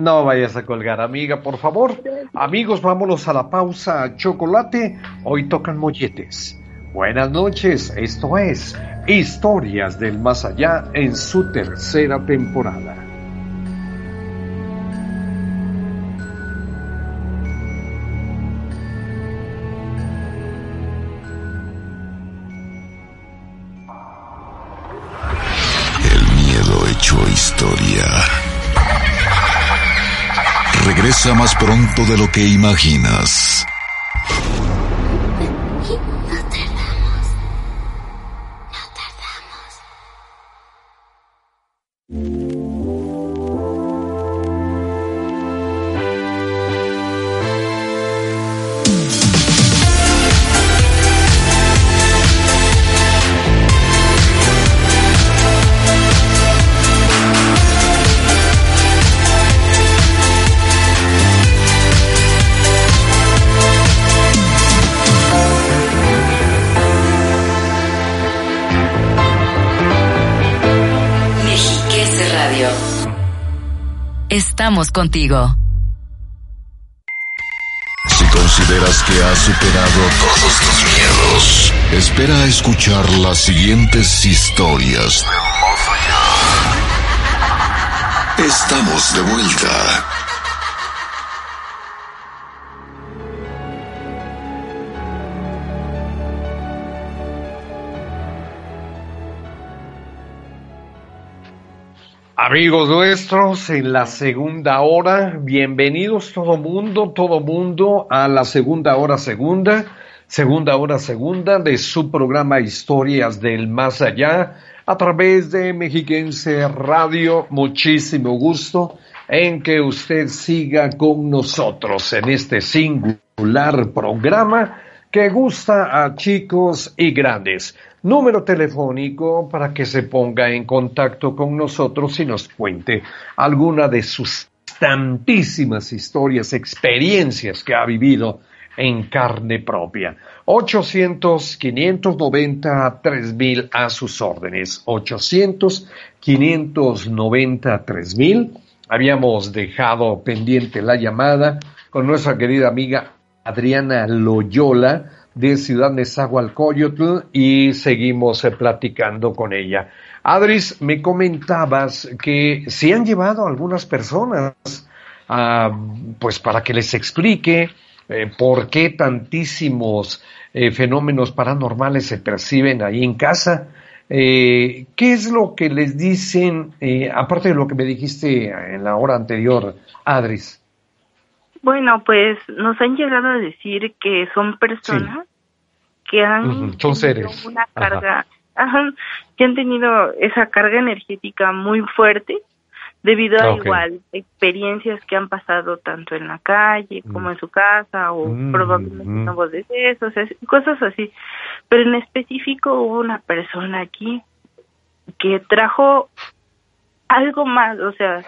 No vayas a colgar, amiga, por favor. Amigos, vámonos a la pausa chocolate. Hoy tocan molletes. Buenas noches, esto es Historias del Más Allá en su tercera temporada. Regresa más pronto de lo que imaginas. Estamos contigo. Si consideras que has superado todos tus miedos, espera a escuchar las siguientes historias. Estamos de vuelta. Amigos nuestros, en la segunda hora, bienvenidos todo mundo, todo mundo a la segunda hora segunda, segunda hora segunda de su programa Historias del Más Allá a través de Mexiquense Radio. Muchísimo gusto en que usted siga con nosotros en este singular programa que gusta a chicos y grandes número telefónico para que se ponga en contacto con nosotros y nos cuente alguna de sus tantísimas historias, experiencias que ha vivido en carne propia. 800-590-3000 a sus órdenes. 800-590-3000. Habíamos dejado pendiente la llamada con nuestra querida amiga Adriana Loyola de Ciudad Nezahualcóyotl y seguimos eh, platicando con ella. Adris, me comentabas que se han llevado algunas personas pues para que les explique eh, por qué tantísimos eh, fenómenos paranormales se perciben ahí en casa. ¿Qué es lo que les dicen, aparte de lo que me dijiste en la hora anterior, Adris? Bueno, pues nos han llegado a decir que son personas que han tenido una carga, que han tenido esa carga energética muy fuerte debido a igual experiencias que han pasado tanto en la calle como mm. en su casa o mm, probablemente mm. nuevos decesos, cosas así. Pero en específico hubo una persona aquí que trajo algo más, o sea,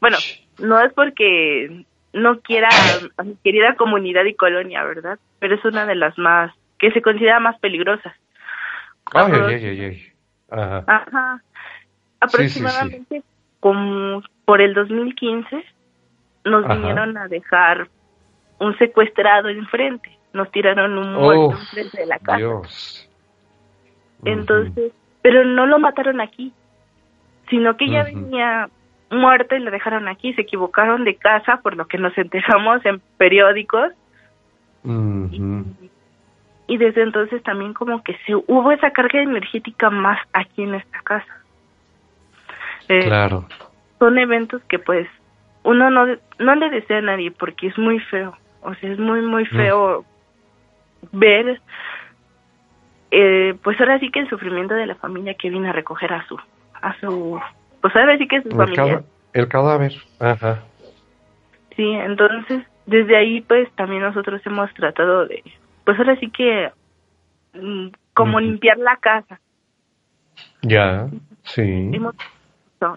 bueno, no es porque no quiera a mi querida comunidad y colonia, ¿verdad? Pero es una de las más, que se considera más peligrosas. Ay, ay, ay, ay. Ajá. Ajá. Aproximadamente como por el 2015 nos vinieron a dejar un secuestrado enfrente. Nos tiraron un muerto enfrente de la casa. Dios. Entonces, pero no lo mataron aquí, sino que ya venía muerto y lo dejaron aquí. Se equivocaron de casa, por lo que nos enteramos en periódicos. y, desde entonces también como que se hubo esa carga energética más aquí en esta casa. Eh, claro. Son eventos que pues uno no, no le desea a nadie porque es muy feo. O sea, es muy, muy feo ver, eh, pues ahora sí que el sufrimiento de la familia que viene a recoger a su, a su, pues ahora sí que es su familia. el cadáver, ajá. Sí, entonces desde ahí pues también nosotros hemos tratado de, pues ahora sí que mm, como limpiar la casa. Ya, sí.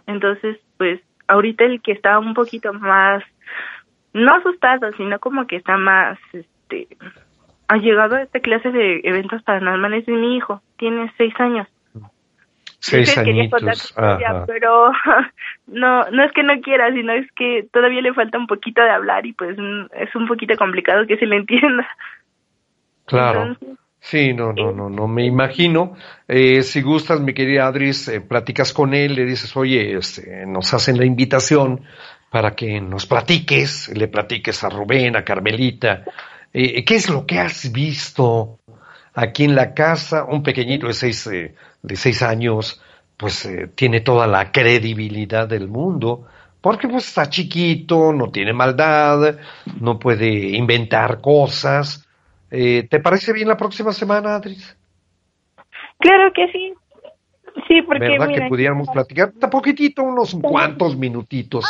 Entonces, pues ahorita el que está un poquito más, no asustado, sino como que está más, este, ha llegado a esta clase de eventos paranormales de mi hijo, tiene seis años. Seis añitos, pero (laughs) no, no es que no quiera, sino es que todavía le falta un poquito de hablar y pues es un poquito complicado que se le entienda. Claro. Sí, no, no, no, no me imagino. Eh, si gustas, mi querida Adris, eh, platicas con él, le dices, oye, este, nos hacen la invitación para que nos platiques, le platiques a Rubén, a Carmelita, eh, ¿qué es lo que has visto aquí en la casa? Un pequeñito de seis, de seis años, pues tiene toda la credibilidad del mundo, porque pues está chiquito, no tiene maldad, no puede inventar cosas, eh, ¿Te parece bien la próxima semana, Adris? Claro que sí. Sí, porque. ¿Verdad que pudiéramos platicar? Un poquitito, unos cuantos minutitos.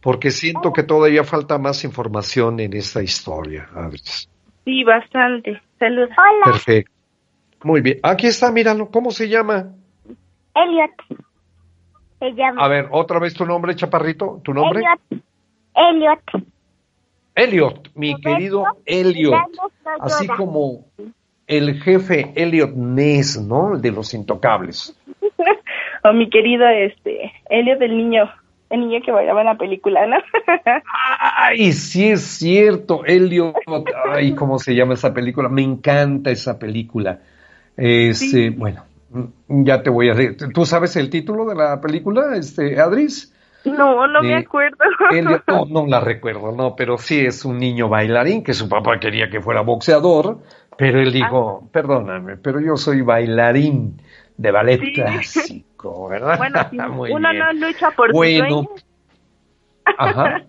Porque siento que todavía falta más información en esta historia, Adris. Sí, bastante. Saludos. Perfecto. Muy bien. Aquí está, míralo. ¿Cómo se llama? Elliot. Se llama. A ver, otra vez tu nombre, chaparrito. ¿Tu nombre? Elliot. Elliot. Elliot, mi querido Elliot, así como el jefe Elliot Ness, ¿no? De los intocables. (laughs) o mi querido este Elliot el niño, el niño que bailaba en la película, ¿no? (laughs) ay, sí es cierto, Elliot, ay, ¿cómo se llama esa película? Me encanta esa película. Este, bueno, ya te voy a decir, ¿tú sabes el título de la película, este, Adris? No, no me acuerdo. no, no la (laughs) recuerdo, no, pero sí es un niño bailarín que su papá quería que fuera boxeador, pero él dijo, ah. perdóname, pero yo soy bailarín de ballet clásico, ¿verdad? Bueno, (laughs) uno no lucha por bueno. Ajá.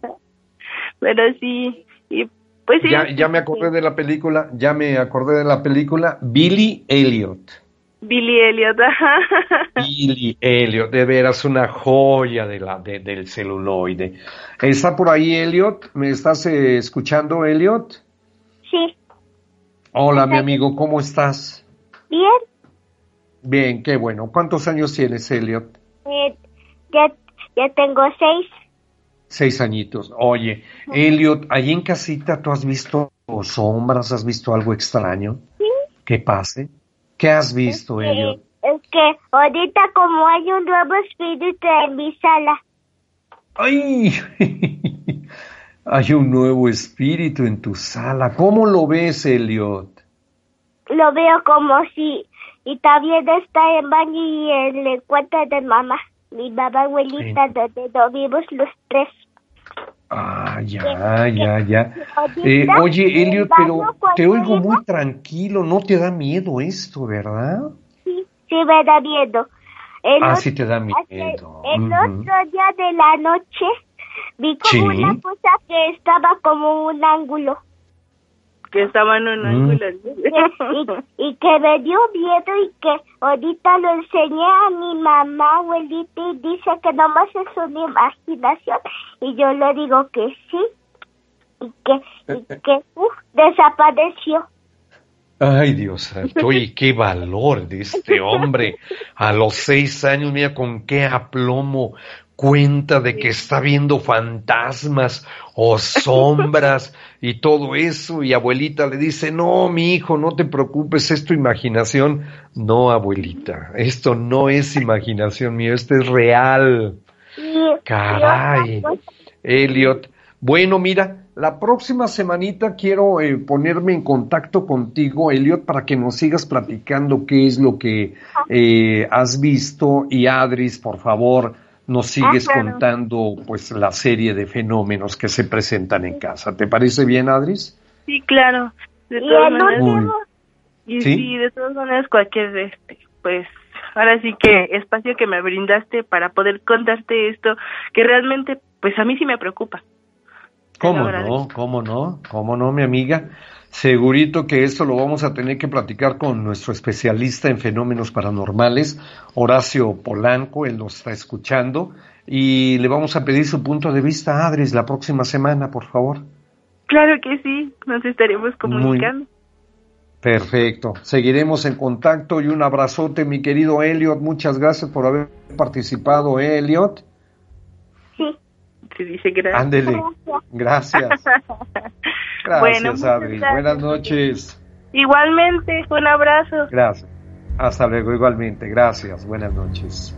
(laughs) pero sí, y pues sí. Ya, ya me acordé de la película, ya me acordé de la película Billy Elliot. Billy Elliot. Billy Elliot, de veras una joya de la, del celuloide. ¿Está por ahí Elliot? ¿Me estás eh, escuchando, Elliot? Sí. Hola, mi amigo, ¿cómo estás? Bien. Bien, qué bueno. ¿Cuántos años tienes, Elliot? Eh, ya, ya tengo seis. Seis añitos. Oye, Elliot, allí en casita, ¿tú has visto sombras? ¿Has visto algo extraño? Sí. ¿Qué pase? ¿Qué has visto, es que, Es que ahorita como hay un nuevo espíritu en mi sala. ¡Ay! (laughs) hay un nuevo espíritu en tu sala. ¿Cómo lo ves, Elliot? Lo veo como si... Y también está en baño y en el cuarto de mamá. Mi mamá abuelita, donde nos vimos los tres. Ah, ya, ya, ya. Eh, oye, Elliot, pero te oigo muy tranquilo, no te da miedo esto, ¿verdad? Sí, sí me da miedo. ah, sí te da miedo. El otro día de la noche vi como una cosa que estaba como un ángulo que estaba en un mm. ángulo. Y, que me dio miedo y que ahorita lo enseñé a mi mamá, abuelita, y dice que nomás es una imaginación. Y yo le digo que sí. Y que, y (laughs) que desapareció. Ay, Dios santo, y qué valor de este hombre. A los seis años, mira con qué aplomo cuenta de que está viendo fantasmas o sombras y todo eso y abuelita le dice, no, mi hijo, no te preocupes, es tu imaginación. No, abuelita, esto no es imaginación mío, esto es real. Caray. Elliot. Bueno, mira, la próxima semanita quiero eh, ponerme en contacto contigo, Elliot, para que nos sigas platicando qué es lo que eh, has visto y Adris, por favor, nos sigues contando pues la serie de fenómenos que se presentan en casa. ¿Te parece bien, Adris? Sí, claro. De todas maneras. Y ¿Sí? de todas maneras cualquier este, pues ahora sí que espacio que me brindaste para poder contarte esto que realmente pues a mí sí me preocupa. ¿Cómo no? ¿Cómo no? ¿Cómo no, mi amiga? Segurito que esto lo vamos a tener que platicar con nuestro especialista en fenómenos paranormales, Horacio Polanco, él nos está escuchando, y le vamos a pedir su punto de vista a Adris la próxima semana, por favor. Claro que sí, nos estaremos comunicando. Perfecto, seguiremos en contacto y un abrazote, mi querido Elliot, muchas gracias por haber participado, ¿eh, Elliot. Sí, se dice (laughs) gracias. (laughs) Ándele, gracias. Gracias, Adri. Buenas noches. Igualmente, un abrazo. Gracias. Hasta luego, igualmente. Gracias. Buenas noches.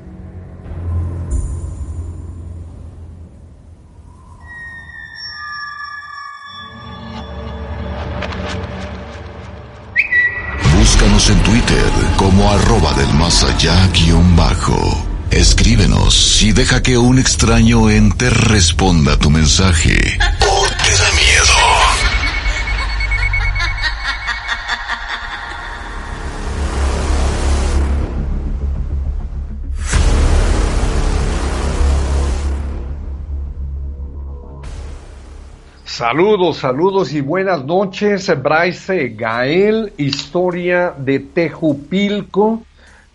Búscanos en Twitter como arroba del más allá guion bajo. Escríbenos y deja que un extraño ente responda tu mensaje. ¿O te da miedo? Saludos, saludos y buenas noches, Bryce Gael, historia de Tejupilco.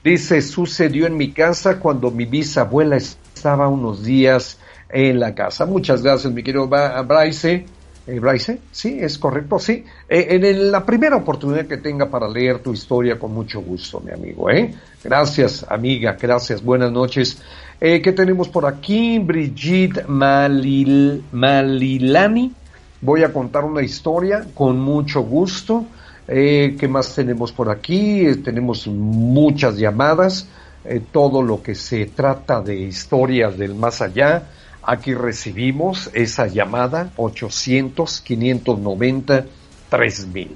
Dice, sucedió en mi casa cuando mi bisabuela estaba unos días en la casa. Muchas gracias, mi querido Bryce. Eh, Bryce, sí, es correcto, sí. Eh, en la primera oportunidad que tenga para leer tu historia, con mucho gusto, mi amigo. ¿eh? Gracias, amiga, gracias, buenas noches. Eh, ¿Qué tenemos por aquí? Brigitte Malil, Malilani Voy a contar una historia con mucho gusto. Eh, ¿Qué más tenemos por aquí? Eh, tenemos muchas llamadas. Eh, todo lo que se trata de historias del más allá. Aquí recibimos esa llamada 800-590-3000.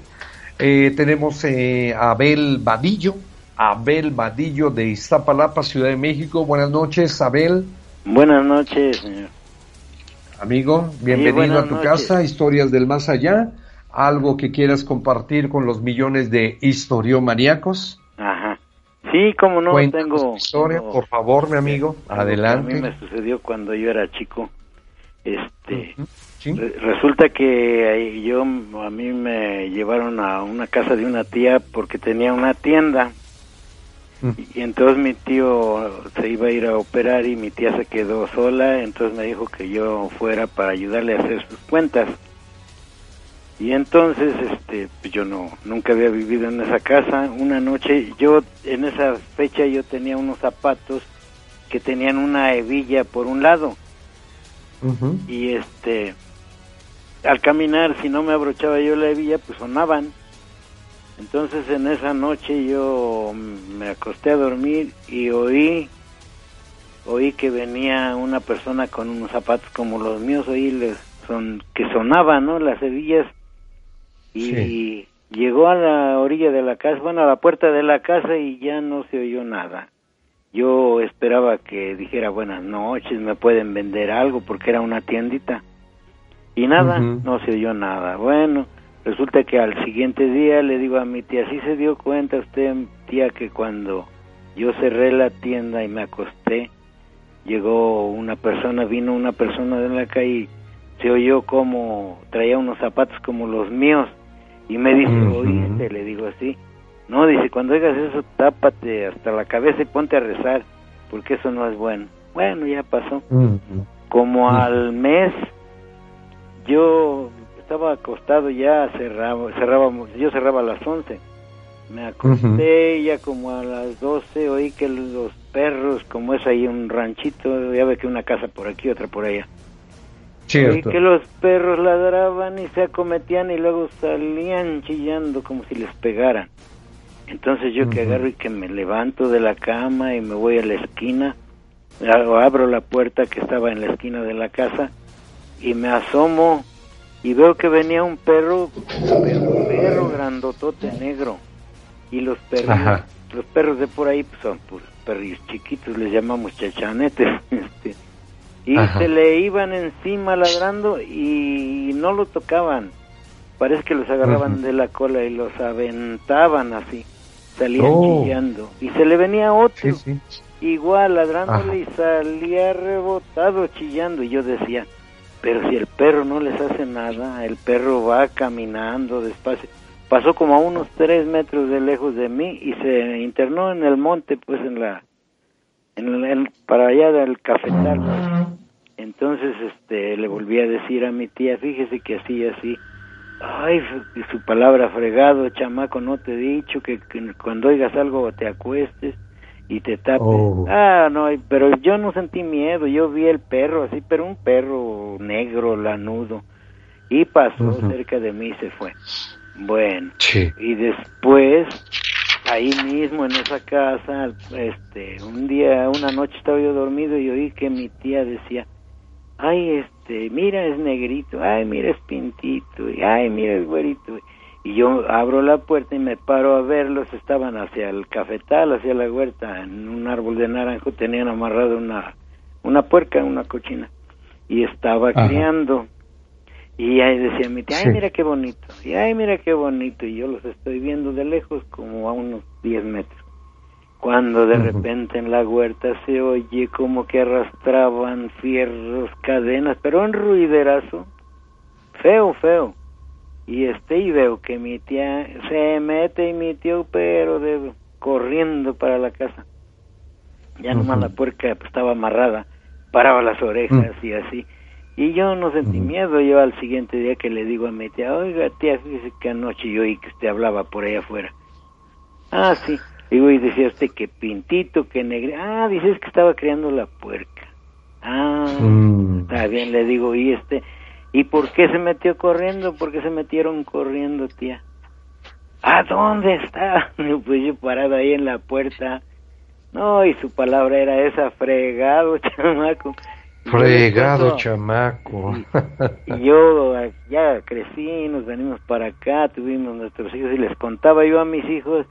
tenemos a Abel Vadillo. Abel Vadillo de Iztapalapa, Ciudad de México. Buenas noches, Abel. Buenas noches, señor. Amigo, bienvenido a tu casa, Historias del Más Allá. ¿Algo que quieras compartir con los millones de historiomaníacos? Ajá. Sí, como no, tengo... historia, por favor, mi amigo, adelante. A mí me sucedió cuando yo era chico. Este, resulta que yo, a mí me llevaron a una casa de una tía porque tenía una tienda y entonces mi tío se iba a ir a operar y mi tía se quedó sola, entonces me dijo que yo fuera para ayudarle a hacer sus cuentas. Y entonces, este, pues yo no, nunca había vivido en esa casa. Una noche, yo en esa fecha yo tenía unos zapatos que tenían una hebilla por un lado. Y este, al caminar, si no me abrochaba yo la hebilla, pues sonaban. Entonces en esa noche yo me acosté a dormir y oí oí que venía una persona con unos zapatos como los míos, oí les son que sonaban, ¿no? Las hebillas y llegó a la orilla de la casa, bueno, a la puerta de la casa y ya no se oyó nada. Yo esperaba que dijera buenas noches, me pueden vender algo porque era una tiendita. Y nada, no se oyó nada. Bueno, Resulta que al siguiente día le digo a mi tía, ¿sí se dio cuenta usted, tía, que cuando yo cerré la tienda y me acosté, llegó una persona, vino una persona de la calle, se oyó como traía unos zapatos como los míos y me dice, ¿oíste? Le digo así. No, dice, cuando oigas eso, tápate hasta la cabeza y ponte a rezar, porque eso no es bueno. Bueno, ya pasó. Como al mes, yo estaba acostado ya, cerraba, cerrábamos, yo cerraba a las 11. Me acosté ya como a las 12 oí que los perros, como es ahí un ranchito, ya ve que una casa por aquí, otra por allá. Oí que los perros ladraban y se acometían y luego salían chillando como si les pegaran. Entonces yo que agarro y que me levanto de la cama y me voy a la esquina, abro la puerta que estaba en la esquina de la casa y me asomo y veo que venía un perro, un perro grandotote negro. Y los perros, los perros de por ahí pues, son pues, perros chiquitos, les llamamos chachanetes, (laughs) este, y se le iban encima ladrando y no lo tocaban, parece que los agarraban de la cola y los aventaban así, salían oh. chillando. Y se le venía otro. Igual ladrándole y salía rebotado chillando. Y yo decía, pero si el perro no les hace nada, el perro va caminando despacio pasó como a unos tres metros de lejos de mí y se internó en el monte, pues en la, en el, para allá del cafetal. Entonces, este, le volví a decir a mi tía, fíjese que así, así, ay, su palabra fregado, chamaco, no te he dicho que, cuando oigas algo te acuestes y te tapes. Oh. Ah, no, pero yo no sentí miedo, yo vi el perro así, pero un perro negro, lanudo, y pasó cerca de mí y se fue. Bueno, y después, ahí mismo en esa casa, este, un día, una noche estaba yo dormido y oí que mi tía decía, ay, este, mira es negrito, ay, mira es pintito, y ay, mira es güerito. Y yo abro la puerta y me paro a verlos, estaban hacia el cafetal, hacia la huerta, en un árbol de naranjo tenían amarrado una, una puerca, una cochina, y estaba criando y ahí decía mi tía, ay, mira qué bonito, y ay, mira qué bonito, y yo los estoy viendo de lejos como a unos 10 metros. Cuando de repente en la huerta se oye como que arrastraban fierros, cadenas, pero un ruiderazo, feo, feo. Y este, y veo que mi tía se mete y mi tío, pero de, corriendo para la casa. Ya nomás la puerca estaba amarrada, paraba las orejas y así y yo no sentí miedo, yo al siguiente día que le digo a mi tía, oiga tía, fíjese que anoche yo oí que usted hablaba por ahí afuera. Ah, sí. Digo, y decía usted que pintito, que negro. Ah, dices que estaba criando la puerca. Ah, mm. está bien, le digo, y este, ¿y por qué se metió corriendo? ¿Por qué se metieron corriendo, tía? ¿A dónde está? (laughs) Pues yo parado ahí en la puerta. No, y su palabra era esa, fregado, (laughs) chamaco. Fregado chamaco. (laughs) Y, yo ya crecí, nos venimos para acá, tuvimos nuestros hijos y les contaba yo a mis hijos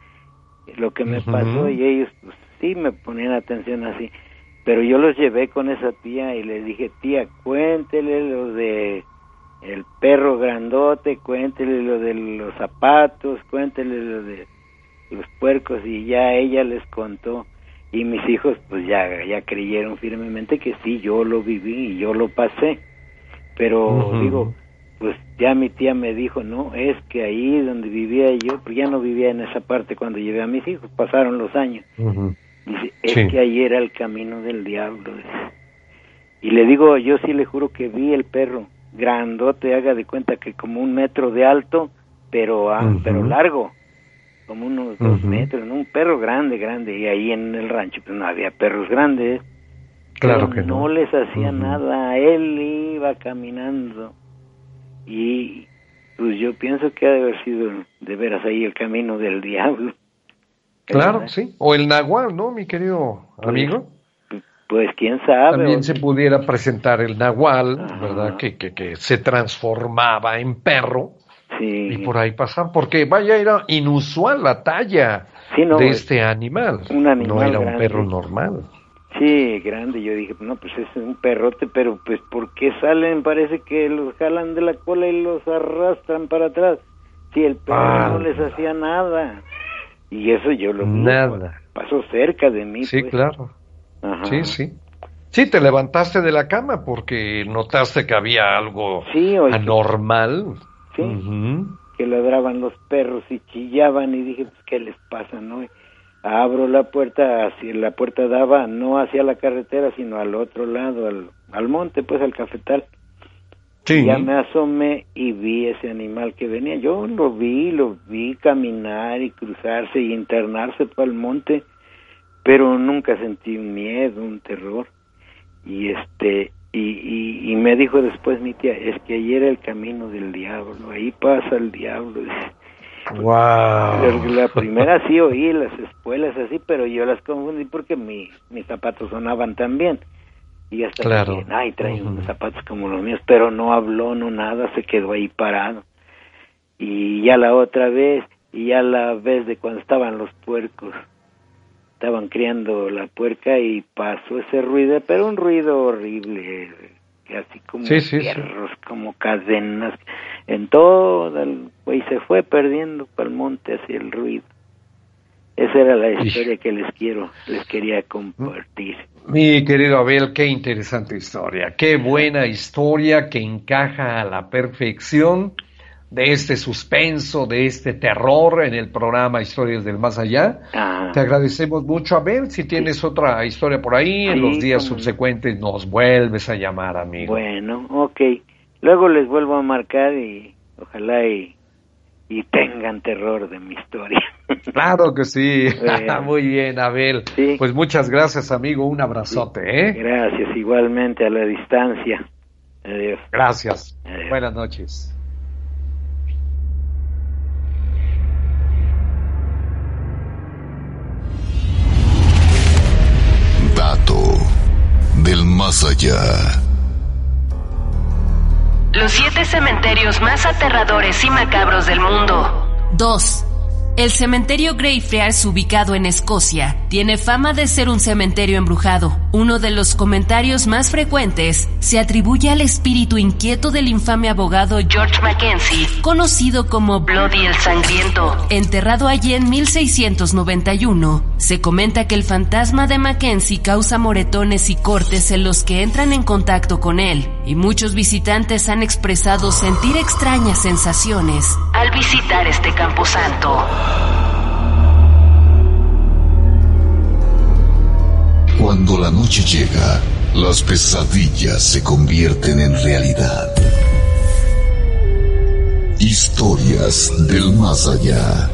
lo que me pasó y ellos pues, sí me ponían atención así. Pero yo los llevé con esa tía y les dije, tía, cuéntele lo de el perro grandote, cuéntele lo de los zapatos, cuéntele lo de los puercos y ya ella les contó y mis hijos pues ya, ya creyeron firmemente que sí, yo lo viví y yo lo pasé. Pero digo, pues ya mi tía me dijo, no, es que ahí donde vivía yo, pues ya no vivía en esa parte cuando llevé a mis hijos, pasaron los años. Dice, es que ahí era el camino del diablo. Y le digo, yo sí le juro que vi el perro, grandote, haga de cuenta que como un metro de alto, pero, ah, pero largo como unos dos metros, un perro grande, grande, y ahí en el rancho pues no había perros grandes. Claro que no. No les hacía nada, él iba caminando. Y pues yo pienso que ha de haber sido de veras ahí el camino del diablo. Claro, sí. O el nahual, ¿no, mi querido pues, amigo? Pues quién sabe. También se pudiera presentar el nahual, ¿verdad? Que, que, que se transformaba en perro y por ahí pasan, porque vaya, era inusual la talla de este animal. No era un perro normal. Sí, grande. Yo dije, no, pues es un perrote, pero pues ¿por qué salen? Parece que los jalan de la cola y los arrastran para atrás. Si el perro no les hacía nada. Y eso yo lo Nada. Pasó cerca de mí. Sí, pues. claro. Sí, sí. Sí, te levantaste de la cama porque notaste que había algo anormal. ¿Sí? Que ladraban los perros y chillaban y dije, pues, ¿qué les pasa, no? abro la puerta, hacia, la puerta daba no hacia la carretera, sino al otro lado, al, al monte, pues al cafetal. Ya me asomé y vi ese animal que venía. Yo lo vi, lo vi caminar y cruzarse y internarse para el monte, pero nunca sentí un miedo, un terror. Y este y, y, me dijo después mi tía, es que ahí era el camino del diablo, ahí pasa el diablo. (laughs) Wow. La primera sí oí las espuelas así, pero yo las confundí porque mi, mis zapatos sonaban tan bien. Y hasta claro. ay, trae unos zapatos como los míos, pero no habló, no nada, se quedó ahí parado. Y ya la otra vez, y ya la vez de cuando estaban los puercos, estaban criando la puerca y pasó ese ruido, pero un ruido horrible, así como perros, como cadenas, en todo el güey se fue perdiendo para el monte hacia el ruido. Esa era la historia que les quiero, les quería compartir. Mi querido Abel, qué interesante historia, qué buena historia que encaja a la perfección de este suspenso, de este terror en el programa Historias del Más Allá. Ah. Te agradecemos mucho, Abel. Si tienes otra historia por ahí, en los días subsecuentes nos vuelves a llamar, amigo. Bueno, ok. Luego les vuelvo a marcar y ojalá y y tengan terror de mi historia. (laughs) Claro que sí. (laughs) Muy bien, Abel. Pues muchas gracias, amigo. Un abrazote, ¿eh? Gracias, igualmente a la distancia. Adiós. Gracias. Buenas noches. Dato del más allá. Los siete cementerios más aterradores y macabros del mundo. 2. El cementerio Greyfriars, ubicado en Escocia, tiene fama de ser un cementerio embrujado. Uno de los comentarios más frecuentes se atribuye al espíritu inquieto del infame abogado George Mackenzie, conocido como Bloody el Sangriento. Enterrado allí en 1691, se comenta que el fantasma de Mackenzie causa moretones y cortes en los que entran en contacto con él, y muchos visitantes han expresado sentir extrañas sensaciones al visitar este camposanto. Cuando la noche llega, las pesadillas se convierten en realidad. Historias del más allá.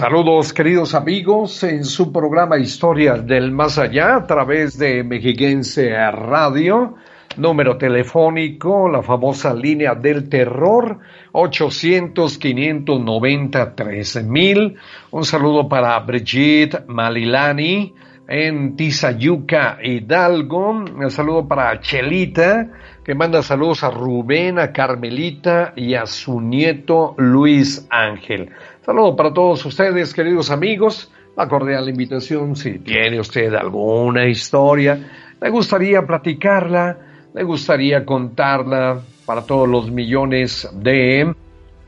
Saludos queridos amigos en su programa Historias del Más Allá a través de Mexiquense Radio, número telefónico, la famosa línea del terror 800-590-13000. mil. Un saludo para Brigitte Malilani en Tizayuca, Hidalgo. Un saludo para Chelita que manda saludos a Rubén, a Carmelita y a su nieto Luis Ángel. Saludo para todos ustedes, queridos amigos. La invitación, si tiene usted alguna historia, le gustaría platicarla, le gustaría contarla para todos los millones de,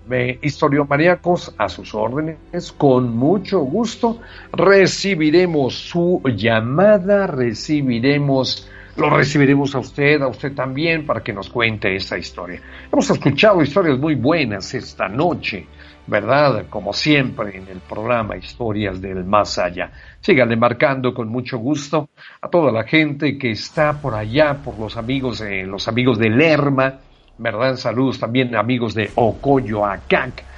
de historiomaníacos a sus órdenes, con mucho gusto recibiremos su llamada, recibiremos lo recibiremos a usted, a usted también, para que nos cuente esa historia. Hemos escuchado historias muy buenas esta noche. ¿Verdad? Como siempre en el programa Historias del Más Allá. Síganle marcando con mucho gusto a toda la gente que está por allá, por los amigos, de los amigos de Lerma, ¿verdad? Saludos también amigos de Ocoyoacac.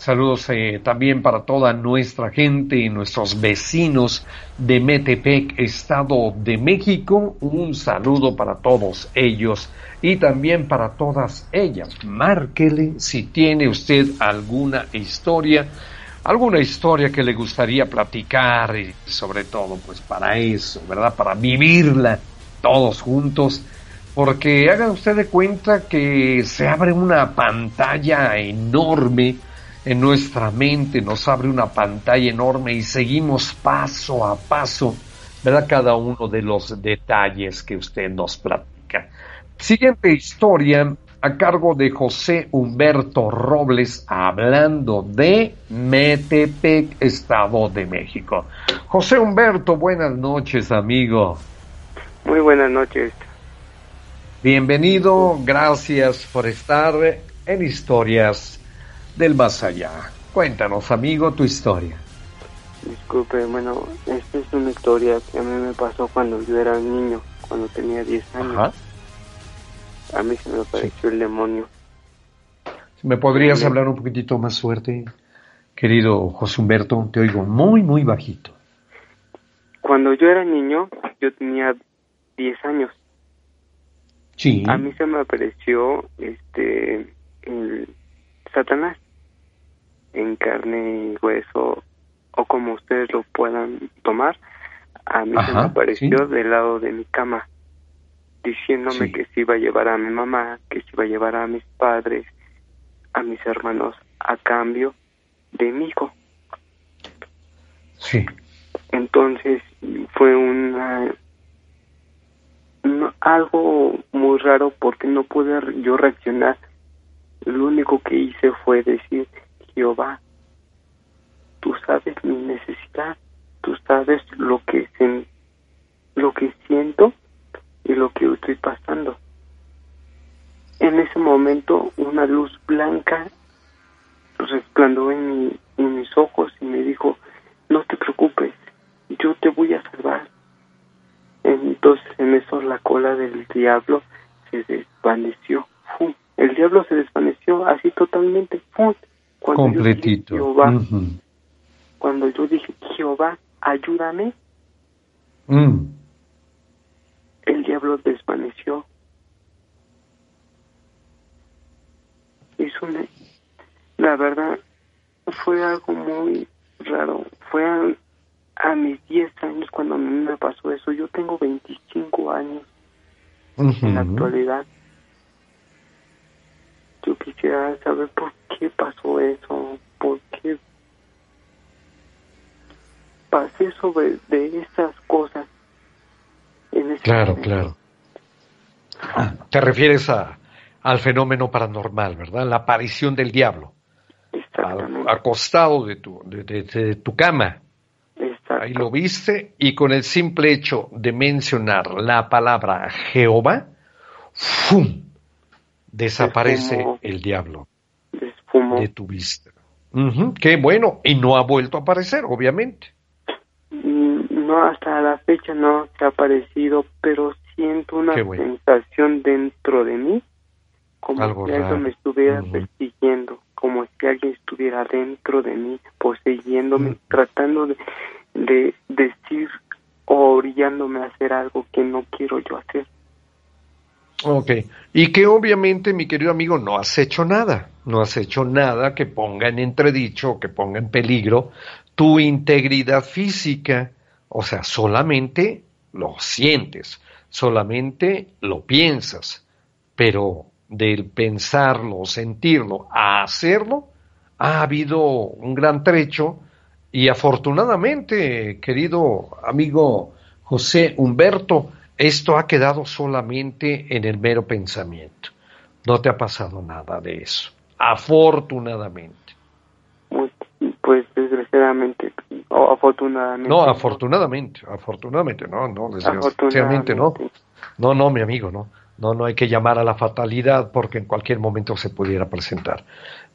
Saludos eh, también para toda nuestra gente y nuestros vecinos de Metepec, Estado de México. Un saludo para todos ellos y también para todas ellas. Márquele si tiene usted alguna historia, alguna historia que le gustaría platicar y sobre todo pues para eso, ¿verdad? Para vivirla todos juntos. Porque hagan usted de cuenta que se abre una pantalla enorme en nuestra mente, nos abre una pantalla enorme y seguimos paso a paso, ¿verdad? Cada uno de los detalles que usted nos platica. Siguiente historia a cargo de José Humberto Robles hablando de Metepec, Estado de México. José Humberto, buenas noches, amigo. Muy buenas noches. Bienvenido, gracias por estar en Historias del Más Allá. Cuéntanos, amigo, tu historia. Disculpe, bueno, esta es una historia que a mí me pasó cuando yo era niño, cuando tenía 10 años. A mí se me apareció el demonio. ¿Me podrías hablar un poquitito más fuerte, querido José Humberto? Te oigo muy, muy bajito. Cuando yo era niño, yo tenía 10 años. Sí. A mí se me apareció este el Satanás en carne y hueso o como ustedes lo puedan tomar. A mí se me apareció del lado de mi cama diciéndome que se iba a llevar a mi mamá, que se iba a llevar a mis padres, a mis hermanos a cambio de mi hijo. Sí. Entonces fue una algo muy raro porque no pude yo reaccionar. Lo único que hice fue decir, Jehová, tú sabes mi necesidad, tú sabes lo que lo que siento y lo que estoy pasando. En ese momento una luz blanca resplandó en, en mis ojos y me dijo, no te preocupes, yo te voy a salvar entonces en eso la cola del diablo se desvaneció. El diablo se desvaneció así totalmente. Cuando Completito. Yo Jehová, Cuando yo dije, Jehová, ayúdame, mm. el diablo desvaneció. Hizo una... La verdad, fue algo muy raro. Fue a mis 10 años cuando a mí me pasó eso. Yo tengo 25 años en la actualidad. Quisiera saber por qué pasó eso, por qué pasé sobre de esas cosas. En claro, claro. Te refieres a, al fenómeno paranormal, ¿verdad? La aparición del diablo. acostado de tu, de tu cama. Ahí lo viste y con el simple hecho de mencionar la palabra Jehová, ¡fum! Desaparece el diablo de tu vista. Qué bueno, y no ha vuelto a aparecer, obviamente. Mm, no, hasta la fecha no se ha aparecido, pero siento una sensación dentro de mí, como si algo me estuviera persiguiendo, como si alguien estuviera dentro de mí, poseyéndome, tratando de, de decir o orillándome a hacer algo que no quiero yo hacer. Ok, y que obviamente, mi querido amigo, no has hecho nada, no has hecho nada que ponga en entredicho, que ponga en peligro tu integridad física, o sea, solamente lo sientes, solamente lo piensas, pero del pensarlo, sentirlo, a hacerlo, ha habido un gran trecho. Y afortunadamente, querido amigo José Humberto, esto ha quedado solamente en el mero pensamiento. No te ha pasado nada de eso. Afortunadamente. Pues desgraciadamente, o afortunadamente. No, afortunadamente, afortunadamente, no, no, desgraciadamente no. No, no, mi amigo, no. No, no hay que llamar a la fatalidad porque en cualquier momento se pudiera presentar.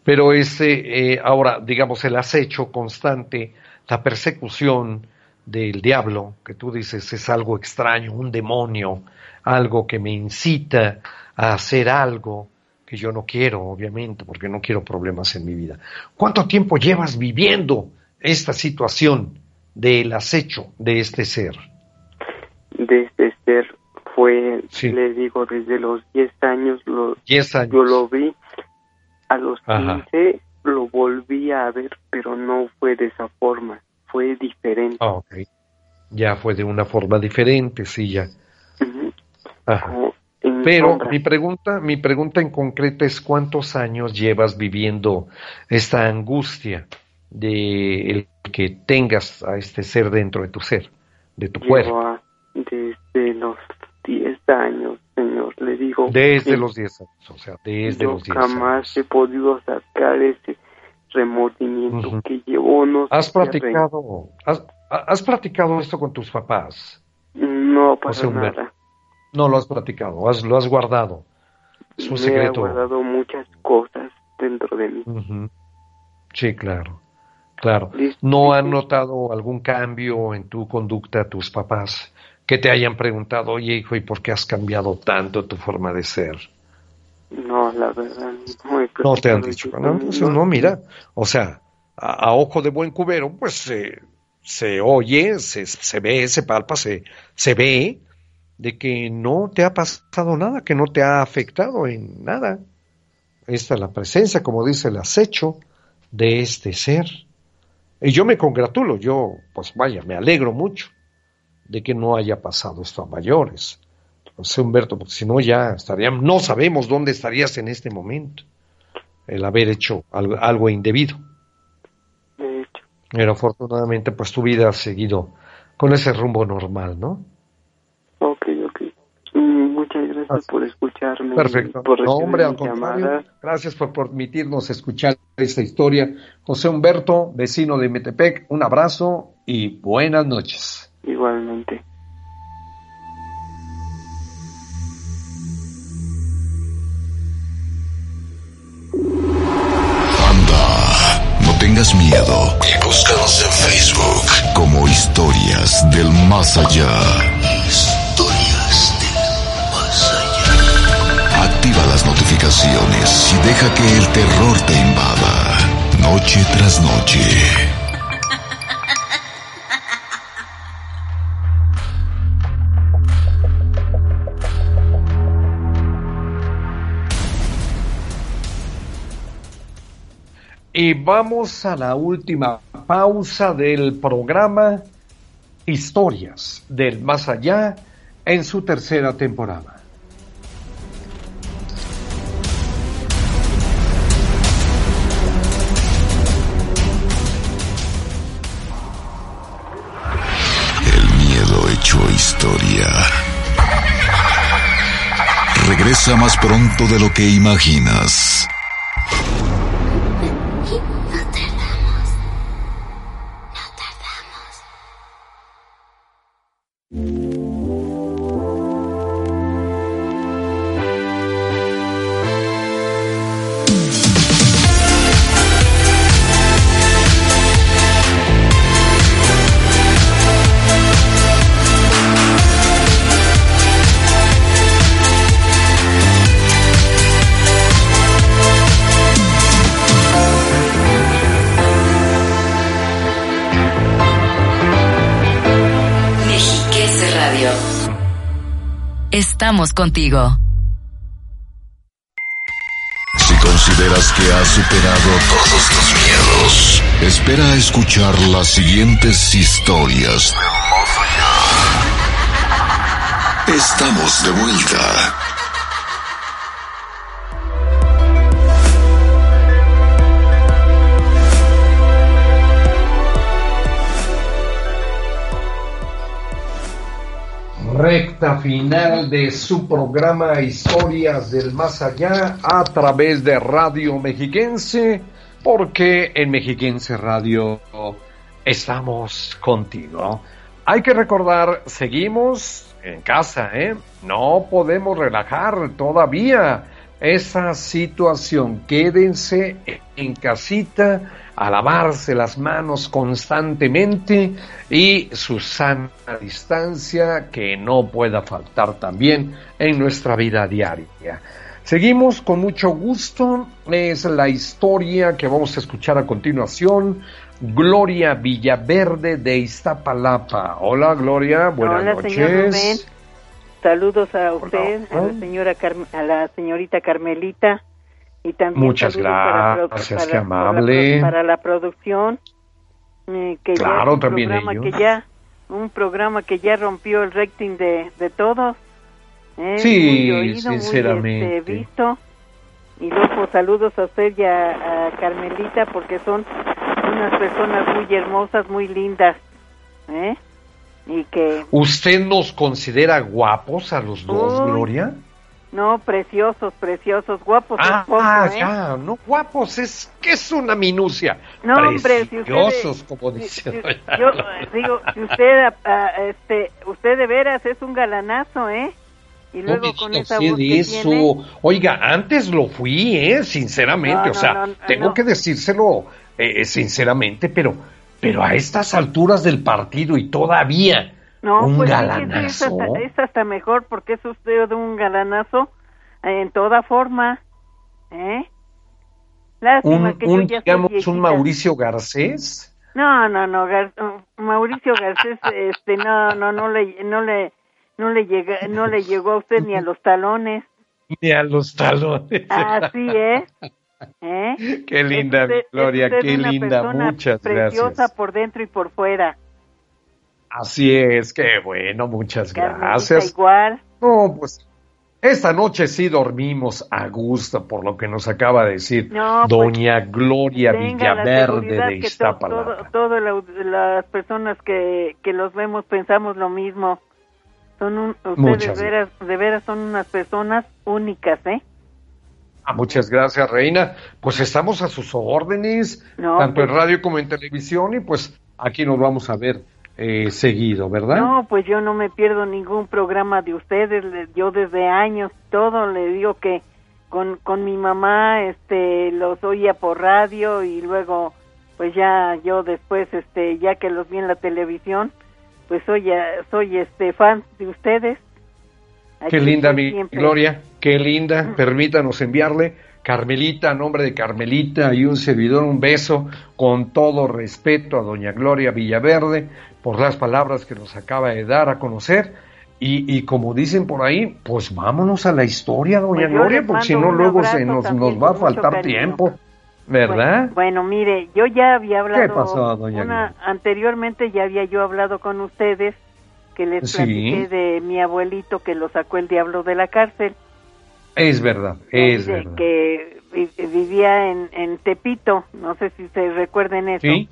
Pero ese, eh, ahora, digamos, el acecho constante, la persecución del diablo, que tú dices es algo extraño, un demonio, algo que me incita a hacer algo que yo no quiero, obviamente, porque no quiero problemas en mi vida. ¿Cuánto tiempo llevas viviendo esta situación del acecho de este ser? De este ser fue, le digo, desde los 10 años, lo, años. yo lo vi a los 15 lo volví a ver, pero no fue de esa forma, fue diferente. Ah, ya fue de una forma diferente, sí, ya. Pero mi pregunta, mi pregunta en concreto es cuántos años llevas viviendo esta angustia de el que tengas a este ser dentro de tu ser, de tu cuerpo. Desde los 10 años, Señor, le digo. Desde los 10 años, o sea, desde los 10 años. Jamás he podido sacar ese remordimiento que llevó. No ¿Has platicado, has, has, platicado esto con tus papás? No, para nada. No lo has platicado, lo has guardado. Es un secreto. He guardado muchas cosas dentro de mí. Sí, claro. Claro. ¿No han notado algún cambio en tu conducta tus papás? Que te hayan preguntado, oye hijo, ¿y por qué has cambiado tanto tu forma de ser? No, la verdad, no, no te han dicho. No, entonces, no, mira, o sea, a, ojo de buen cubero, pues se, se oye, se, se ve, se palpa, se, se ve de que no te ha pasado nada, que no te ha afectado en nada. Esta es la presencia, como dice el acecho, de este ser. Y yo me congratulo, yo, pues vaya, me alegro mucho de que no haya pasado esto a mayores. José Humberto, porque si no ya estaríamos, no sabemos dónde estarías en este momento, el haber hecho algo, indebido. Pero afortunadamente, pues tu vida ha seguido con ese rumbo normal, ¿no? Ok, ok. Mm, muchas gracias por escucharme. Perfecto. Por no, hombre, al contrario. Gracias por permitirnos escuchar esta historia. José Humberto, vecino de Metepec, un abrazo y buenas noches. Igualmente. Tengas miedo y búscanos en Facebook como Historias del Más Allá. Historias del Más Allá. Activa las notificaciones y deja que el terror te invada, noche tras noche. Y vamos a la última pausa del programa Historias del Más Allá en su tercera temporada. El miedo hecho historia. Regresa más pronto de lo que imaginas. Contigo. Si consideras que has superado todos tus miedos, espera a escuchar las siguientes historias. Estamos de vuelta. Recta final de su programa Historias del Más Allá a través de Radio Mexiquense, porque en Mexiquense Radio estamos contigo. Hay que recordar, seguimos en casa, ¿eh? No podemos relajar todavía esa situación. Quédense en casita a lavarse las manos constantemente y su sana distancia que no pueda faltar también en nuestra vida diaria. Seguimos con mucho gusto, es la historia que vamos a escuchar a continuación. Gloria Villaverde de Iztapalapa. Hola Gloria, buenas Hola, noches. Señor Rubén. Saludos a usted, a la señora a la señorita Carmelita y también Muchas gracias, qué amable. Para la, producción. Eh, que claro, un también programa Que ya, un programa que ya rompió el rating de, de todos. Eh, sí, muy oído, sinceramente. Muy, este, visto. Y luego saludos a usted y a, Carmelita porque son unas personas muy hermosas, muy lindas. ¿eh? Y que... ¿Usted nos considera guapos a los dos, Gloria? No, preciosos, preciosos, guapos. Ah, ¿eh? ya, no guapos, es que es una minucia. No, preciosos, como dice. yo digo, si usted, este, usted de veras es un galanazo, ¿eh? Y luego con esa voz que eso. Oiga, antes lo fui, ¿eh? Sinceramente, o sea, tengo que decírselo eh, sinceramente, pero, pero a estas alturas del partido y todavía no, un pues galanazo. Es hasta, mejor porque es usted de un galanazo en toda forma, ¿eh? Lástima un, que un, digamos, un Mauricio Garcés. No, no, no, Mauricio Garcés, este, no, no, no le, no le, no le llega, no le llegó a usted ni a los talones. (laughs) Ni a los talones. Así es. ¿Eh? Qué linda, Gloria, qué linda, muchas preciosa por dentro y por fuera. Así es, qué bueno, muchas gracias. Igual. No, pues esta noche sí dormimos a gusto por lo que nos acaba de decir pues, doña Gloria Villaverde de Iztapalapa. Todas las personas que, que los vemos pensamos lo mismo. Son un, ustedes de veras, de veras son unas personas únicas, ¿eh? Ah, muchas gracias, Reina. Pues estamos a sus órdenes, tanto en radio como en televisión, y pues aquí nos vamos a ver eh, seguido, ¿verdad? No, pues yo no me pierdo ningún programa de ustedes. Yo desde años todo le digo que con, con mi mamá este los oía por radio y luego pues ya yo después este ya que los vi en la televisión pues soy, soy este fan de ustedes. qué linda, mi Gloria, qué linda. Permítanos enviarle, Carmelita, a nombre de Carmelita y un servidor, un beso con todo respeto a doña Gloria Villaverde por las palabras que nos acaba de dar a conocer. Y, y como dicen por ahí, pues vámonos a la historia, doña pues Gloria, porque si no luego se nos, nos va a faltar tiempo. ¿Verdad? Bueno, mire, yo ya había hablado. anteriormente ya había yo hablado con ustedes que les platiqué de mi abuelito que lo sacó el diablo de la cárcel. Es verdad, es verdad. Que vivía en, en Tepito, no sé si se recuerden eso. Sí.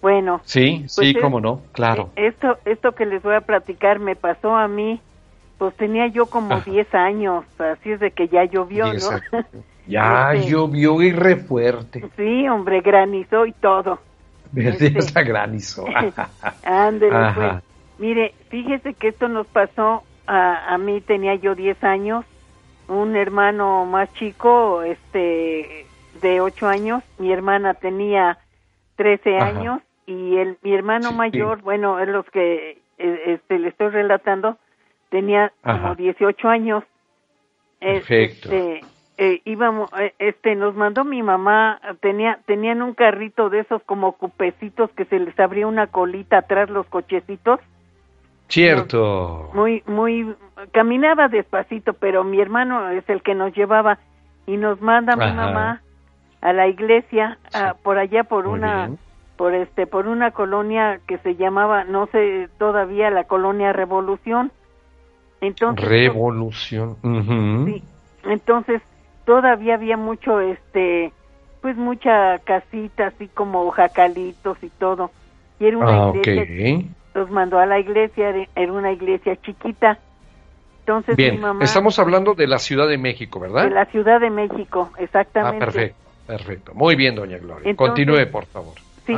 Bueno. Sí, pues sí, cómo no, claro. Esto, esto que les voy a platicar me pasó a mí, pues tenía yo como 10 años, así es de que ya llovió, ¿no? (laughs) Ya llovió y re fuerte. Sí, hombre, granizó y todo. Este, (laughs) hasta granizó. (laughs) Ándele, pues. Mire, fíjese que esto nos pasó, a, a mí tenía yo 10 años, un hermano más chico, este, de 8 años, mi hermana tenía 13 años y el, mi hermano mayor, bueno, es los que e, este, le estoy relatando, tenía como 18 años. Perfecto. Este, eh, íbamos, eh, este, nos mandó mi mamá, tenía, tenían un carrito de esos como cupecitos que se les abría una colita atrás los cochecitos. Cierto. Muy, muy, caminaba despacito, pero mi hermano es el que nos llevaba y nos manda mi mamá a la iglesia, por allá por una, por este, por una colonia que se llamaba, no sé todavía, la colonia Revolución. Entonces, Revolución. Sí. Entonces todavía había mucho, este, pues mucha casita, así como jacalitos y todo. Y era una ah, iglesia, los mandó a la iglesia, era una iglesia chiquita. Entonces Bien, estamos hablando de la Ciudad de México, ¿verdad? De la Ciudad de México, exactamente. Ah, perfecto, perfecto. Muy bien, doña Gloria. Continúe, por favor. Sí.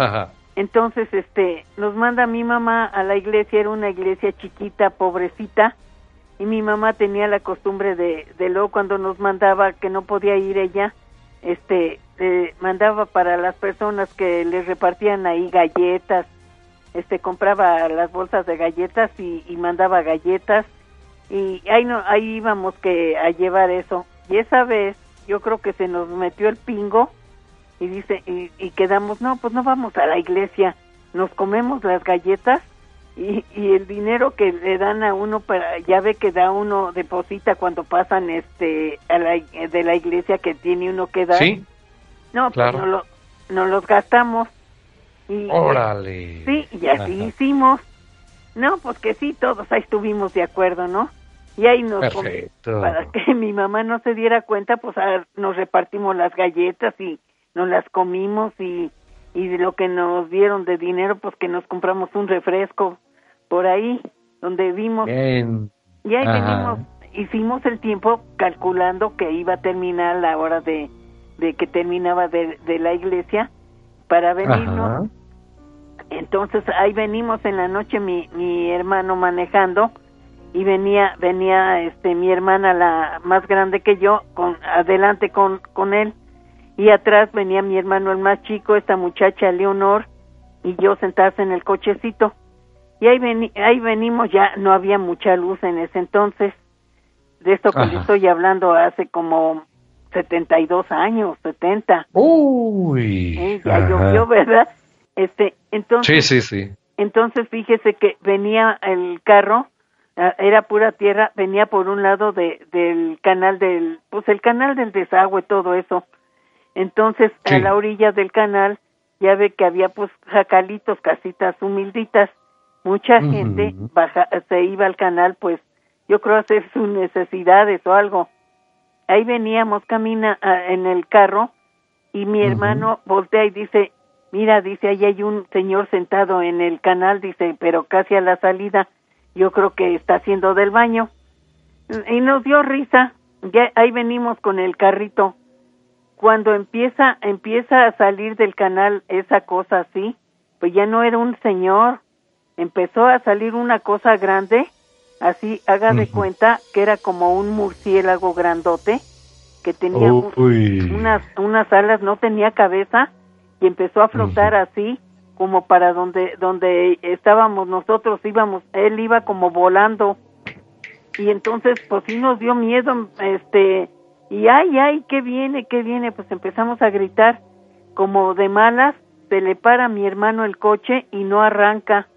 Entonces, este, nos manda mi mamá a la iglesia, era una iglesia chiquita, pobrecita, y mi mamá tenía la costumbre de, de luego cuando nos mandaba que no podía ir ella, este, mandaba para las personas que les repartían ahí galletas, este, compraba las bolsas de galletas y, y mandaba galletas. Y ahí no, ahí íbamos que a llevar eso. Y esa vez yo creo que se nos metió el pingo y dice y, y quedamos no pues no vamos a la iglesia nos comemos las galletas y, y el dinero que le dan a uno para ya ve que da uno deposita cuando pasan este a la, de la iglesia que tiene uno que dar. Sí. No pues no, lo, no los gastamos y órale. sí y así hicimos. No pues que sí todos ahí estuvimos de acuerdo no y ahí nos Perfecto. para que (laughs) mi mamá no se diera cuenta pues nos repartimos las galletas y nos las comimos y y de lo que nos dieron de dinero, pues que nos compramos un refresco por ahí, donde vimos. Y ahí venimos, hicimos el tiempo calculando que iba a terminar la hora de, de que terminaba de, de la iglesia para venirnos. Entonces ahí venimos en la noche mi, mi hermano manejando y venía venía este mi hermana la más grande que yo con adelante con con él y atrás venía mi hermano el más chico esta muchacha Leonor y yo sentadas en el cochecito. Y ahí ahí venimos ya no había mucha luz en ese entonces. De esto que le estoy hablando hace como 72 años 70 uy. Ya llovió verdad este entonces sí sí sí. entonces fíjese que venía el carro Ah, era pura tierra, venía por un lado de, del canal del, pues el canal del desagüe, todo eso. Entonces, a la orilla del canal, ya ve que había pues jacalitos, casitas humilditas. Mucha gente baja, se iba al canal, pues yo creo hacer sus necesidades o algo. Ahí veníamos, camina ah, en el carro y mi hermano voltea y dice, mira, dice, ahí hay un señor sentado en el canal, dice, pero casi a la salida yo creo que está haciendo del baño. Y nos dio risa, ya ahí venimos con el carrito. Cuando empieza, empieza a salir del canal esa cosa así, pues ya no era un señor, empezó a salir una cosa grande, así haga de cuenta que era como un murciélago grandote, que tenía unas, unas alas, no tenía cabeza, y empezó a flotar así, como para donde donde estábamos nosotros íbamos él iba como volando. Y entonces pues sí nos dio miedo este y ay ay qué viene qué viene pues empezamos a gritar como de malas se le para a mi hermano el coche y no arranca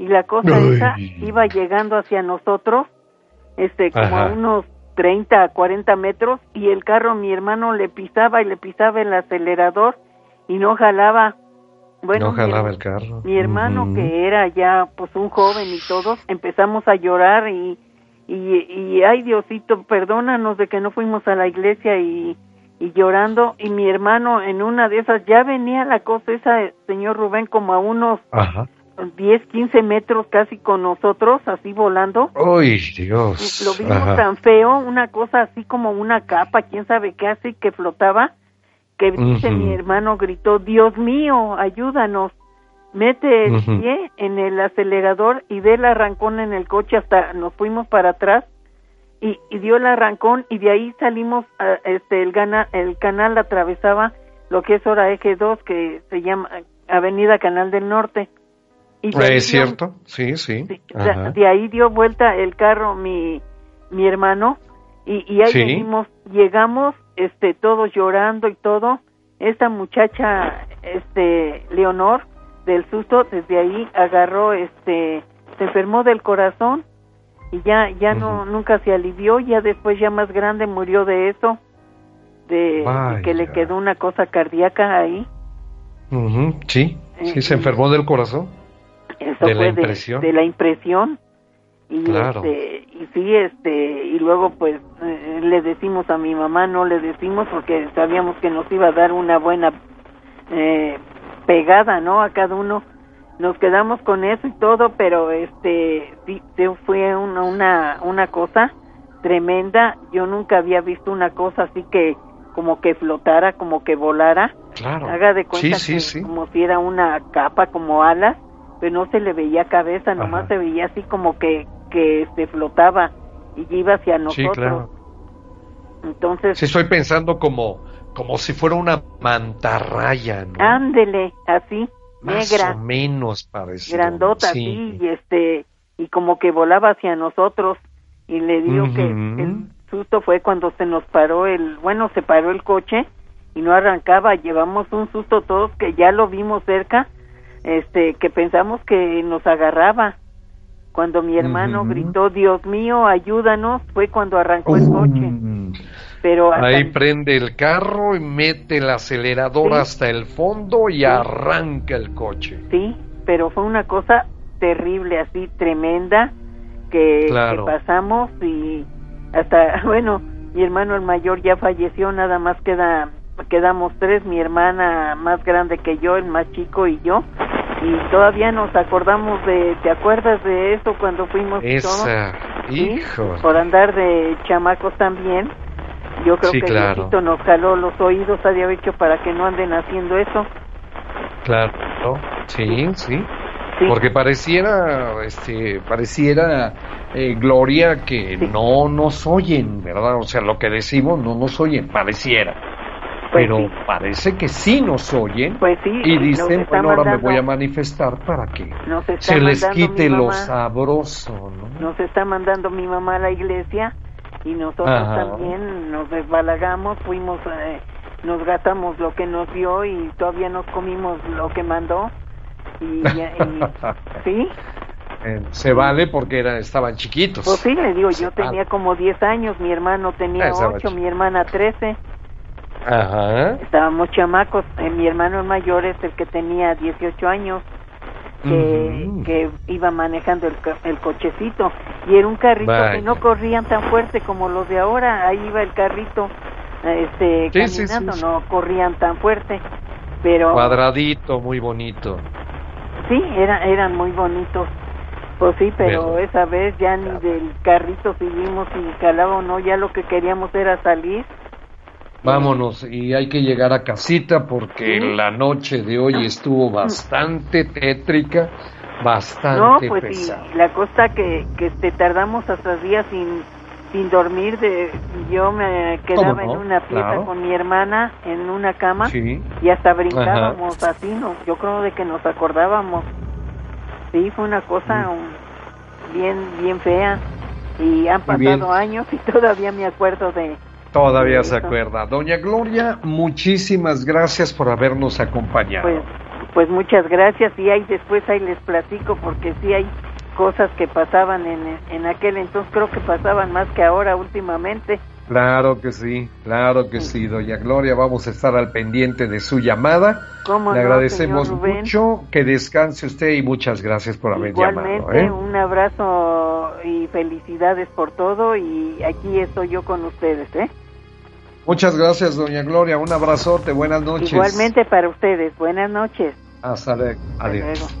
y la cosa esa iba llegando hacia nosotros este como a unos 30 a 40 metros y el carro mi hermano le pisaba y le pisaba el acelerador y no jalaba bueno, no el carro. Mi hermano, que era ya pues un joven y todos, empezamos a llorar y, y, y, ay Diosito, perdónanos de que no fuimos a la iglesia y, y llorando. Y mi hermano en una de esas, ya venía la cosa esa, señor Rubén, como a unos Ajá. 10, 15 metros casi con nosotros, así volando. ¡Uy, Dios! Lo vimos tan feo, una cosa así como una capa, quién sabe qué así que flotaba que dice mi hermano gritó, Dios mío, ayúdanos. Mete el pie en el acelerador y ve el arrancón en el coche hasta nos fuimos para atrás y, dio el arrancón y de ahí salimos, este el, gana, el canal atravesaba lo que es hora eje 2 que se llama Avenida Canal del Norte. Y es cierto, sí, sí. de, ahí dio vuelta el carro mi, mi hermano y, y ahí venimos, llegamos este todos llorando y todo. Esta muchacha este Leonor del susto desde ahí agarró este se enfermó del corazón y ya ya no nunca se alivió ya después ya más grande murió de eso de, que le quedó una cosa cardíaca ahí. Sí sí se enfermó del corazón de la impresión de la impresión. Y este y sí este y luego pues eh, le decimos a mi mamá no le decimos porque sabíamos que nos iba a dar una buena eh, pegada no a cada uno. Nos quedamos con eso y todo pero este sí, fue una una una cosa tremenda. Yo nunca había visto una cosa así que como que flotara como que volara. Claro. Haga de cuenta que como si era una capa como alas pero no se le veía cabeza nomás se veía así como que que se flotaba y iba hacia nosotros. Sí, claro. Entonces. Sí, estoy pensando como, como si fuera una mantarraya, ¿no? Ándele, así, Más negra. o menos parecido. Grandota, sí. y este, y como que volaba hacia nosotros. Y le digo que el susto fue cuando se nos paró el, bueno, se paró el coche y no arrancaba. Llevamos un susto todos que ya lo vimos cerca, este, que pensamos que nos agarraba. Cuando mi hermano gritó, Dios mío, ayúdanos, fue cuando arrancó el coche. Pero Ahí prende el carro y mete el acelerador hasta el fondo y arranca el coche. Sí, pero fue una cosa terrible, así tremenda, que, que pasamos y hasta, (laughs) bueno, mi hermano el mayor ya falleció, nada más queda quedamos tres, mi hermana más grande que yo, el más chico y yo, y todavía nos acordamos de, ¿te acuerdas de eso cuando fuimos Esa, hijo. Por andar de chamacos también. Yo creo que el nos caló los oídos, había hecho para que no anden haciendo eso. Claro, sí, sí. Porque pareciera, este, pareciera, eh, Gloria, que no nos oyen, ¿verdad? O sea, lo que decimos no nos oyen, pareciera. Pues Pero parece que sí nos oyen. Pues sí, y dicen, bueno, ahora me voy a manifestar para que se les quite lo sabroso, ¿no? Nos está mandando mi mamá a la iglesia y nosotros también nos desbalagamos, fuimos, eh, nos gastamos lo que nos dio y todavía nos comimos lo que mandó. Y, (laughs) sí. Eh, se vale porque era, estaban chiquitos. Pues sí, le digo, yo tenía como 10 años, mi hermano tenía 8, mi hermana 13. Ajá. Estábamos chamacos, eh, mi hermano mayor es el que tenía 18 años que, iba manejando el, el, cochecito y era un carrito que no corrían tan fuerte como los de ahora, ahí iba el carrito este caminando, no corrían tan fuerte, pero cuadradito, muy bonito. Sí, era, eran muy bonitos. Pues sí, pero esa vez ya ni del carrito seguimos y calaba o no, ya lo que queríamos era salir Vámonos y hay que llegar a casita porque la noche de hoy estuvo bastante tétrica, bastante no, pues Sí, la cosa que, que te tardamos hasta días sin, sin dormir, de, yo me quedaba en una pieza con mi hermana en una cama y hasta brincábamos así, no, yo creo de que nos acordábamos. Sí, fue una cosa bien, bien fea. Y han pasado años y (laughs) todavía me acuerdo de Todavía se acuerda. Doña Gloria, muchísimas gracias por habernos acompañado. Pues, pues muchas gracias y ahí después ahí les platico porque sí hay cosas que pasaban en, en aquel entonces, creo que pasaban más que ahora últimamente. Claro que sí, claro que sí, doña Gloria, vamos a estar al pendiente de su llamada. Le agradecemos mucho, que descanse usted y muchas gracias por haber llamado. ¿eh? un abrazo y felicidades por todo y aquí estoy yo con ustedes, ¿eh? Muchas gracias, doña Gloria, un abrazote, buenas noches. Igualmente para ustedes, buenas noches. Hasta, luego, adiós.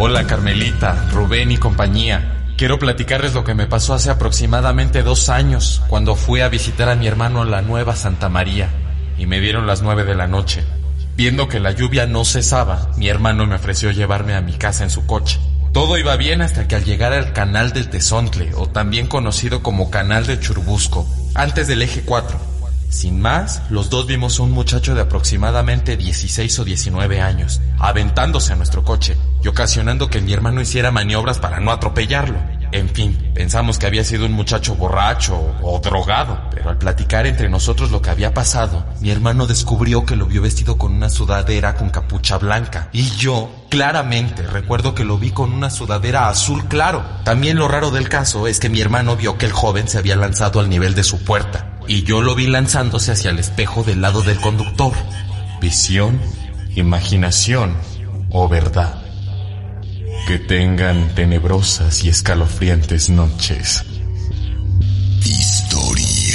Hola Carmelita, Rubén y compañía. Quiero platicarles lo que me pasó hace aproximadamente dos años, cuando fui a visitar a mi hermano en la Nueva Santa María, y me dieron las nueve de la noche. Viendo que la lluvia no cesaba, mi hermano me ofreció llevarme a mi casa en su coche. Todo iba bien hasta que al llegar al canal del Tezontle, o también conocido como canal de Churbusco, antes del eje 4, sin más, los dos vimos a un muchacho de aproximadamente 16 o 19 años, aventándose a nuestro coche y ocasionando que mi hermano hiciera maniobras para no atropellarlo. En fin, pensamos que había sido un muchacho borracho o drogado, pero al platicar entre nosotros lo que había pasado, mi hermano descubrió que lo vio vestido con una sudadera con capucha blanca. Y yo, claramente, recuerdo que lo vi con una sudadera azul claro. También lo raro del caso es que mi hermano vio que el joven se había lanzado al nivel de su puerta y yo lo vi lanzándose hacia el espejo del lado del conductor. Visión, imaginación o verdad. Que tengan tenebrosas y escalofriantes noches. Historias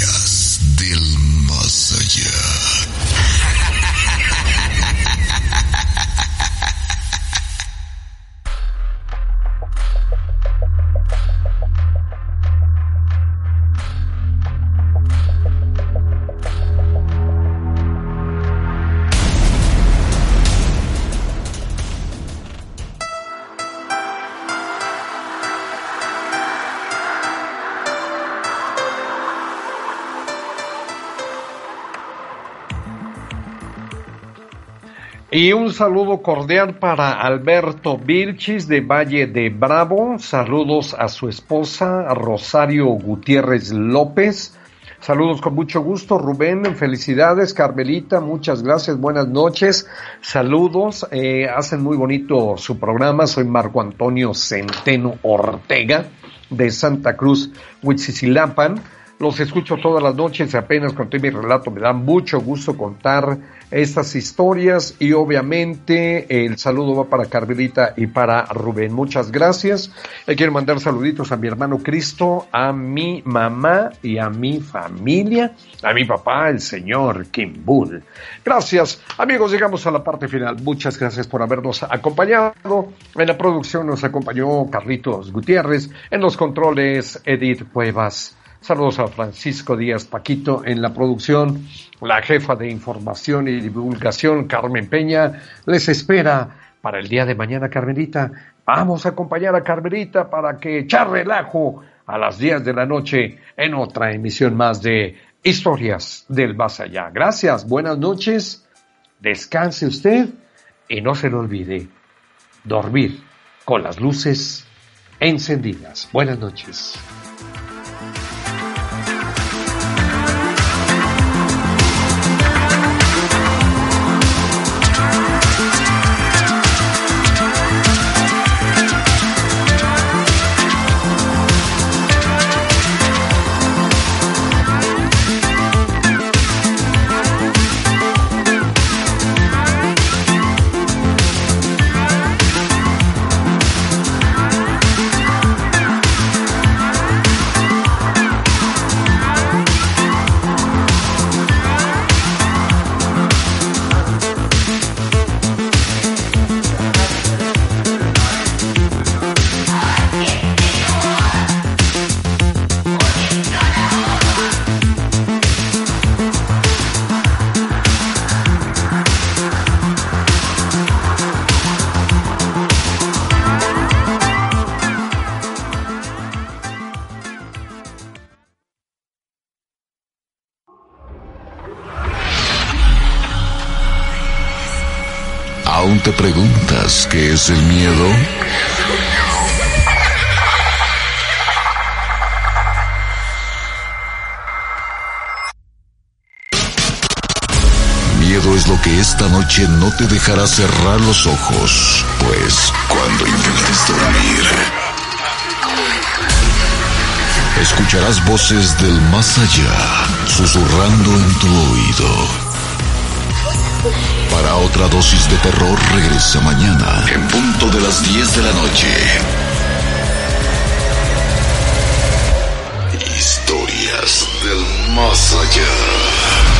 Y un saludo cordial para Alberto Vilchis de Valle de Bravo. Saludos a su esposa Rosario Gutiérrez López. Saludos con mucho gusto, Rubén. Felicidades, Carmelita. Muchas gracias. Buenas noches. Saludos. Eh, hacen muy bonito su programa. Soy Marco Antonio Centeno Ortega de Santa Cruz, Huitzisilapan. Los escucho todas las noches apenas conté mi relato. Me da mucho gusto contar estas historias y obviamente el saludo va para Carmelita y para Rubén. Muchas gracias. Le quiero mandar saluditos a mi hermano Cristo, a mi mamá y a mi familia, a mi papá, el señor Kim Bull. Gracias. Amigos, llegamos a la parte final. Muchas gracias por habernos acompañado. En la producción nos acompañó Carlitos Gutiérrez, en los controles Edith Cuevas. Saludos a Francisco Díaz Paquito en la producción, la jefa de información y divulgación, Carmen Peña, les espera para el día de mañana, Carmelita. Vamos a acompañar a Carmelita para que echar relajo a las 10 de la noche en otra emisión más de Historias del Más Allá. Gracias, buenas noches, descanse usted y no se le olvide dormir con las luces encendidas. Buenas noches. esta noche no te dejará cerrar los ojos, pues cuando intentes dormir, escucharás voces del más allá susurrando en tu oído. Para otra dosis de terror regresa mañana, en punto de las 10 de la noche. Historias del más allá.